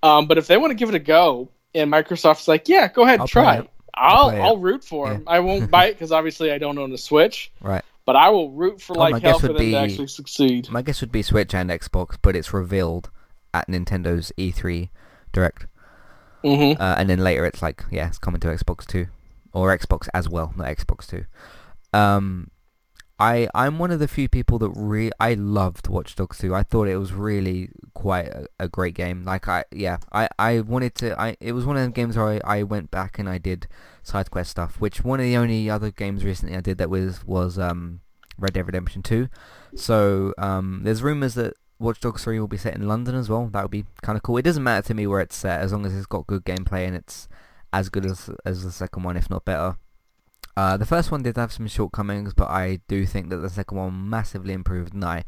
Speaker 2: Um, but if they want to give it a go, and Microsoft's like, "Yeah, go ahead, and try it. I'll I'll, I'll root for them. Yeah. I won't buy it because obviously I don't own a Switch.
Speaker 1: Right.
Speaker 2: But I will root for oh, like hell for them be, to actually succeed.
Speaker 1: My guess would be Switch and Xbox, but it's revealed at Nintendo's E3 Direct.
Speaker 2: Mm-hmm.
Speaker 1: Uh, and then later it's like, yeah, it's coming to Xbox 2. Or Xbox as well, not Xbox 2. Um, I, I'm one of the few people that re- I loved Watch Dogs 2. I thought it was really quite a, a, great game. Like, I, yeah, I, I wanted to, I, it was one of the games where I, I went back and I did side quest stuff, which one of the only other games recently I did that was, was, um, Red Dead Redemption 2. So, um, there's rumors that Watch Dogs 3 will be set in London as well. That would be kind of cool. It doesn't matter to me where it's set as long as it's got good gameplay and it's as good as as the second one, if not better. Uh, the first one did have some shortcomings, but I do think that the second one massively improved, and I,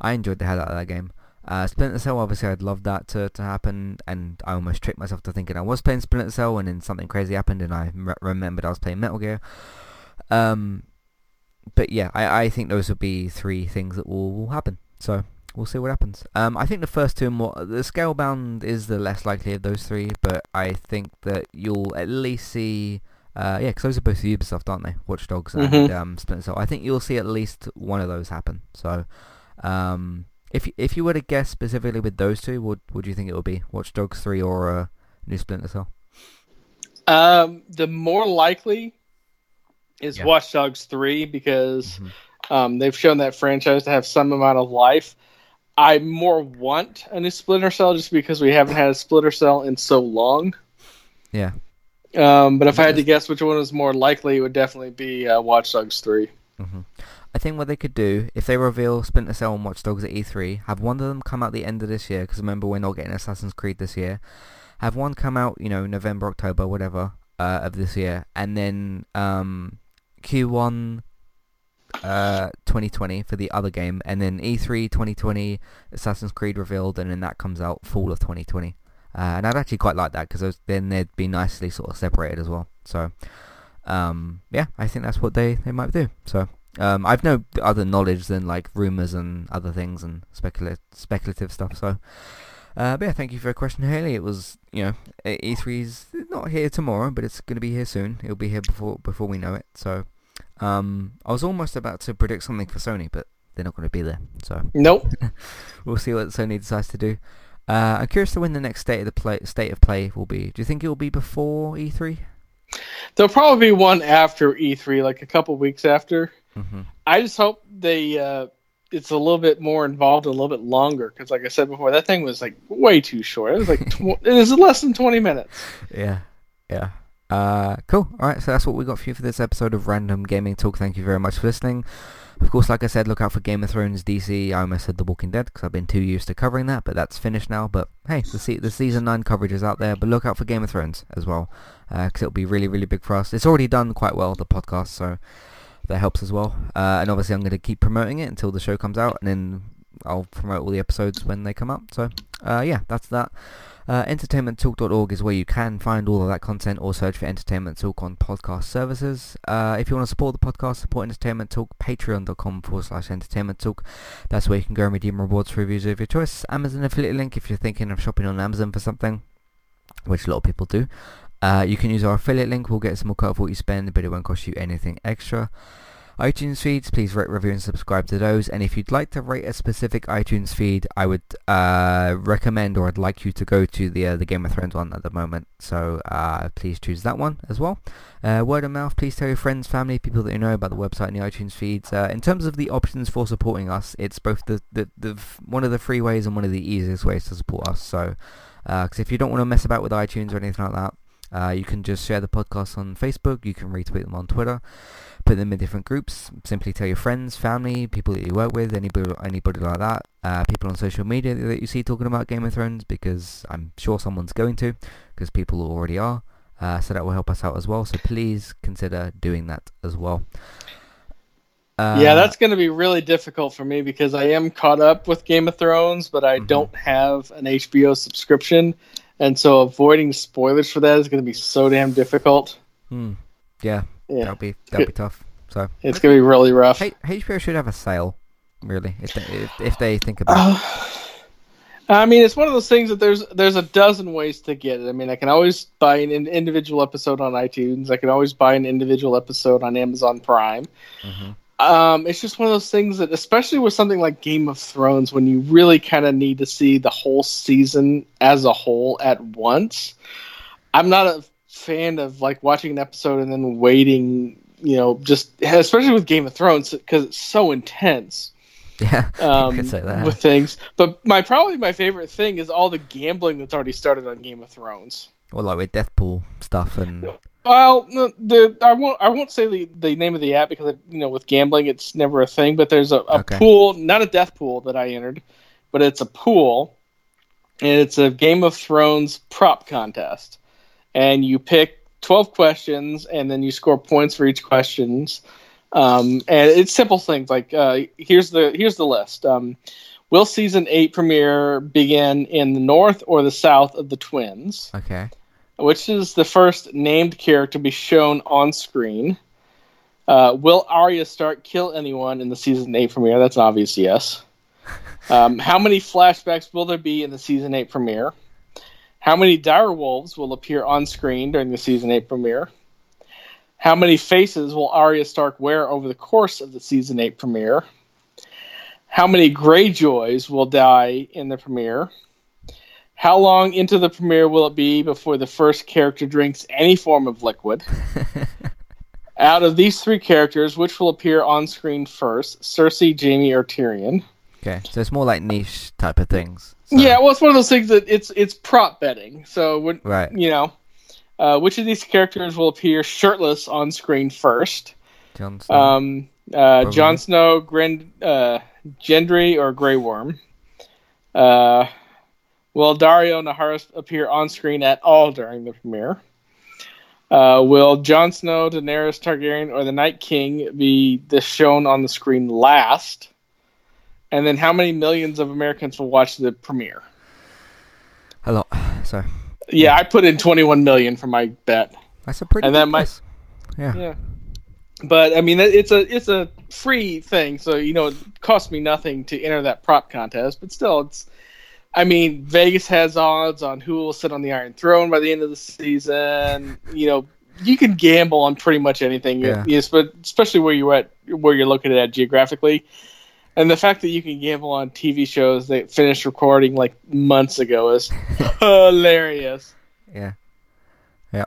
Speaker 1: I enjoyed the hell out of that game. Uh, Splinter Cell, obviously, I'd love that to, to happen, and I almost tricked myself to thinking I was playing Splinter Cell, and then something crazy happened, and I re- remembered I was playing Metal Gear. Um, but yeah, I, I think those would be three things that will, will happen. So we'll see what happens. Um, I think the first two are more. The Scalebound is the less likely of those three, but I think that you'll at least see. Uh, yeah, because those are both Ubisoft, aren't they? Watch Dogs and mm-hmm. um, Splinter Cell. I think you'll see at least one of those happen. So, um, if if you were to guess specifically with those two, what would you think it would be? Watch Dogs three or uh, new Splinter Cell?
Speaker 2: Um, the more likely is yeah. Watch Dogs three because mm-hmm. um, they've shown that franchise to have some amount of life. I more want a new Splinter Cell just because we haven't had a Splinter Cell in so long.
Speaker 1: Yeah.
Speaker 2: Um, but if I had to guess which one was more likely, it would definitely be uh, Watch Dogs 3.
Speaker 1: Mm-hmm. I think what they could do, if they reveal Splinter Cell and Watch Dogs at E3, have one of them come out the end of this year, because remember we're not getting Assassin's Creed this year. Have one come out, you know, November, October, whatever, uh, of this year, and then um, Q1 uh, 2020 for the other game, and then E3 2020, Assassin's Creed revealed, and then that comes out fall of 2020. Uh, and I'd actually quite like that because then they'd be nicely sort of separated as well. So, um, yeah, I think that's what they, they might do. So um, I've no other knowledge than like rumors and other things and specula- speculative stuff. So, uh, but yeah, thank you for your question, Haley. It was you know E3's not here tomorrow, but it's going to be here soon. It'll be here before before we know it. So, um, I was almost about to predict something for Sony, but they're not going to be there. So
Speaker 2: nope.
Speaker 1: we'll see what Sony decides to do. Uh, I'm curious to when the next state of the play state of play will be. Do you think it will be before E3?
Speaker 2: There'll probably be one after E3, like a couple weeks after.
Speaker 1: Mm-hmm.
Speaker 2: I just hope they uh, it's a little bit more involved, a little bit longer, because like I said before, that thing was like way too short. It was like tw- it was less than twenty minutes.
Speaker 1: Yeah, yeah. Uh, cool. All right, so that's what we got for you for this episode of Random Gaming Talk. Thank you very much for listening. Of course, like I said, look out for Game of Thrones DC. I almost said The Walking Dead because I've been too used to covering that, but that's finished now. But hey, the, se- the season 9 coverage is out there, but look out for Game of Thrones as well because it'll be really, really big for us. It's already done quite well, the podcast, so that helps as well. Uh, and obviously, I'm going to keep promoting it until the show comes out, and then I'll promote all the episodes when they come up. So, uh, yeah, that's that. Uh, entertainmenttalk.org is where you can find all of that content or search for Entertainment Talk on podcast services. Uh, if you want to support the podcast, support Entertainment Talk, patreon.com forward slash entertainment talk. That's where you can go and redeem rewards for reviews of your choice. Amazon affiliate link if you're thinking of shopping on Amazon for something, which a lot of people do. Uh, you can use our affiliate link. We'll get some more cut of what you spend, but it won't cost you anything extra iTunes feeds, please rate, review, and subscribe to those. And if you'd like to rate a specific iTunes feed, I would uh, recommend or I'd like you to go to the uh, the Game of Thrones one at the moment. So uh, please choose that one as well. Uh, word of mouth, please tell your friends, family, people that you know about the website and the iTunes feeds. Uh, in terms of the options for supporting us, it's both the, the, the one of the free ways and one of the easiest ways to support us. So, because if you don't want to mess about with iTunes or anything like that, uh, you can just share the podcast on Facebook. You can retweet them on Twitter. Put them in different groups. Simply tell your friends, family, people that you work with, anybody, anybody like that. Uh, people on social media that you see talking about Game of Thrones, because I'm sure someone's going to, because people already are. Uh, so that will help us out as well. So please consider doing that as well.
Speaker 2: Uh, yeah, that's going to be really difficult for me because I am caught up with Game of Thrones, but I mm-hmm. don't have an HBO subscription, and so avoiding spoilers for that is going to be so damn difficult.
Speaker 1: Hmm. Yeah, yeah, that'll be that'll be tough. So
Speaker 2: it's gonna be really rough.
Speaker 1: H- HBO should have a sale, really, if they, if, if they think about. Uh, it.
Speaker 2: I mean, it's one of those things that there's there's a dozen ways to get it. I mean, I can always buy an individual episode on iTunes. I can always buy an individual episode on Amazon Prime. Mm-hmm. Um, it's just one of those things that, especially with something like Game of Thrones, when you really kind of need to see the whole season as a whole at once. I'm not a fan of like watching an episode and then waiting, you know, just especially with Game of Thrones because it's so intense.
Speaker 1: Yeah,
Speaker 2: um, with things. But my probably my favorite thing is all the gambling that's already started on Game of Thrones.
Speaker 1: Well, like with Deathpool stuff and.
Speaker 2: Well, the I won't I won't say the, the name of the app because you know with gambling it's never a thing. But there's a, a okay. pool, not a death pool that I entered, but it's a pool, and it's a Game of Thrones prop contest and you pick 12 questions and then you score points for each questions. Um, and it's simple things like uh, here's the here's the list. Um, will season 8 premiere begin in the north or the south of the twins?
Speaker 1: Okay.
Speaker 2: Which is the first named character to be shown on screen? Uh, will Arya Stark kill anyone in the season 8 premiere? That's an obvious yes. Um, how many flashbacks will there be in the season 8 premiere how many dire wolves will appear on screen during the season 8 premiere? How many faces will Arya Stark wear over the course of the season 8 premiere? How many Greyjoys will die in the premiere? How long into the premiere will it be before the first character drinks any form of liquid? Out of these three characters, which will appear on screen first? Cersei, Jaime, or Tyrion?
Speaker 1: Okay, so it's more like niche type of things.
Speaker 2: So. Yeah, well, it's one of those things that it's it's prop betting. So when
Speaker 1: right,
Speaker 2: you know, uh, which of these characters will appear shirtless on screen first?
Speaker 1: Jon Snow,
Speaker 2: um, uh, Jon Snow, Gren, uh, Gendry, or Grey Worm. Uh, will Daario Naharis appear on screen at all during the premiere? Uh, will Jon Snow, Daenerys Targaryen, or the Night King be shown on the screen last? And then how many millions of Americans will watch the premiere?
Speaker 1: A lot. So.
Speaker 2: Yeah, I put in 21 million for my bet.
Speaker 1: That's a pretty. And then my Yeah.
Speaker 2: Yeah. But I mean, it's a it's a free thing, so you know it costs me nothing to enter that prop contest. But still, it's. I mean, Vegas has odds on who will sit on the Iron Throne by the end of the season. You know, you can gamble on pretty much anything.
Speaker 1: Yeah.
Speaker 2: Yes, but especially where you're at, where you're looking at geographically, and the fact that you can gamble on TV shows that finished recording like months ago is hilarious.
Speaker 1: Yeah. Yeah.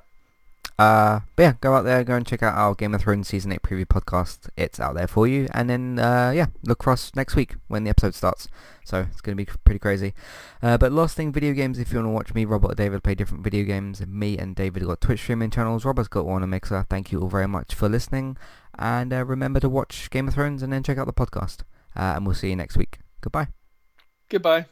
Speaker 1: Uh, but yeah, go out there, go and check out our Game of Thrones Season 8 preview podcast. It's out there for you. And then, uh, yeah, look for us next week when the episode starts. So it's going to be pretty crazy. Uh, but last thing, video games, if you want to watch me, Robert or David play different video games, me and David got Twitch streaming channels. Robert's got one on Mixer. Thank you all very much for listening. And uh, remember to watch Game of Thrones and then check out the podcast. Uh, and we'll see you next week. Goodbye.
Speaker 2: Goodbye.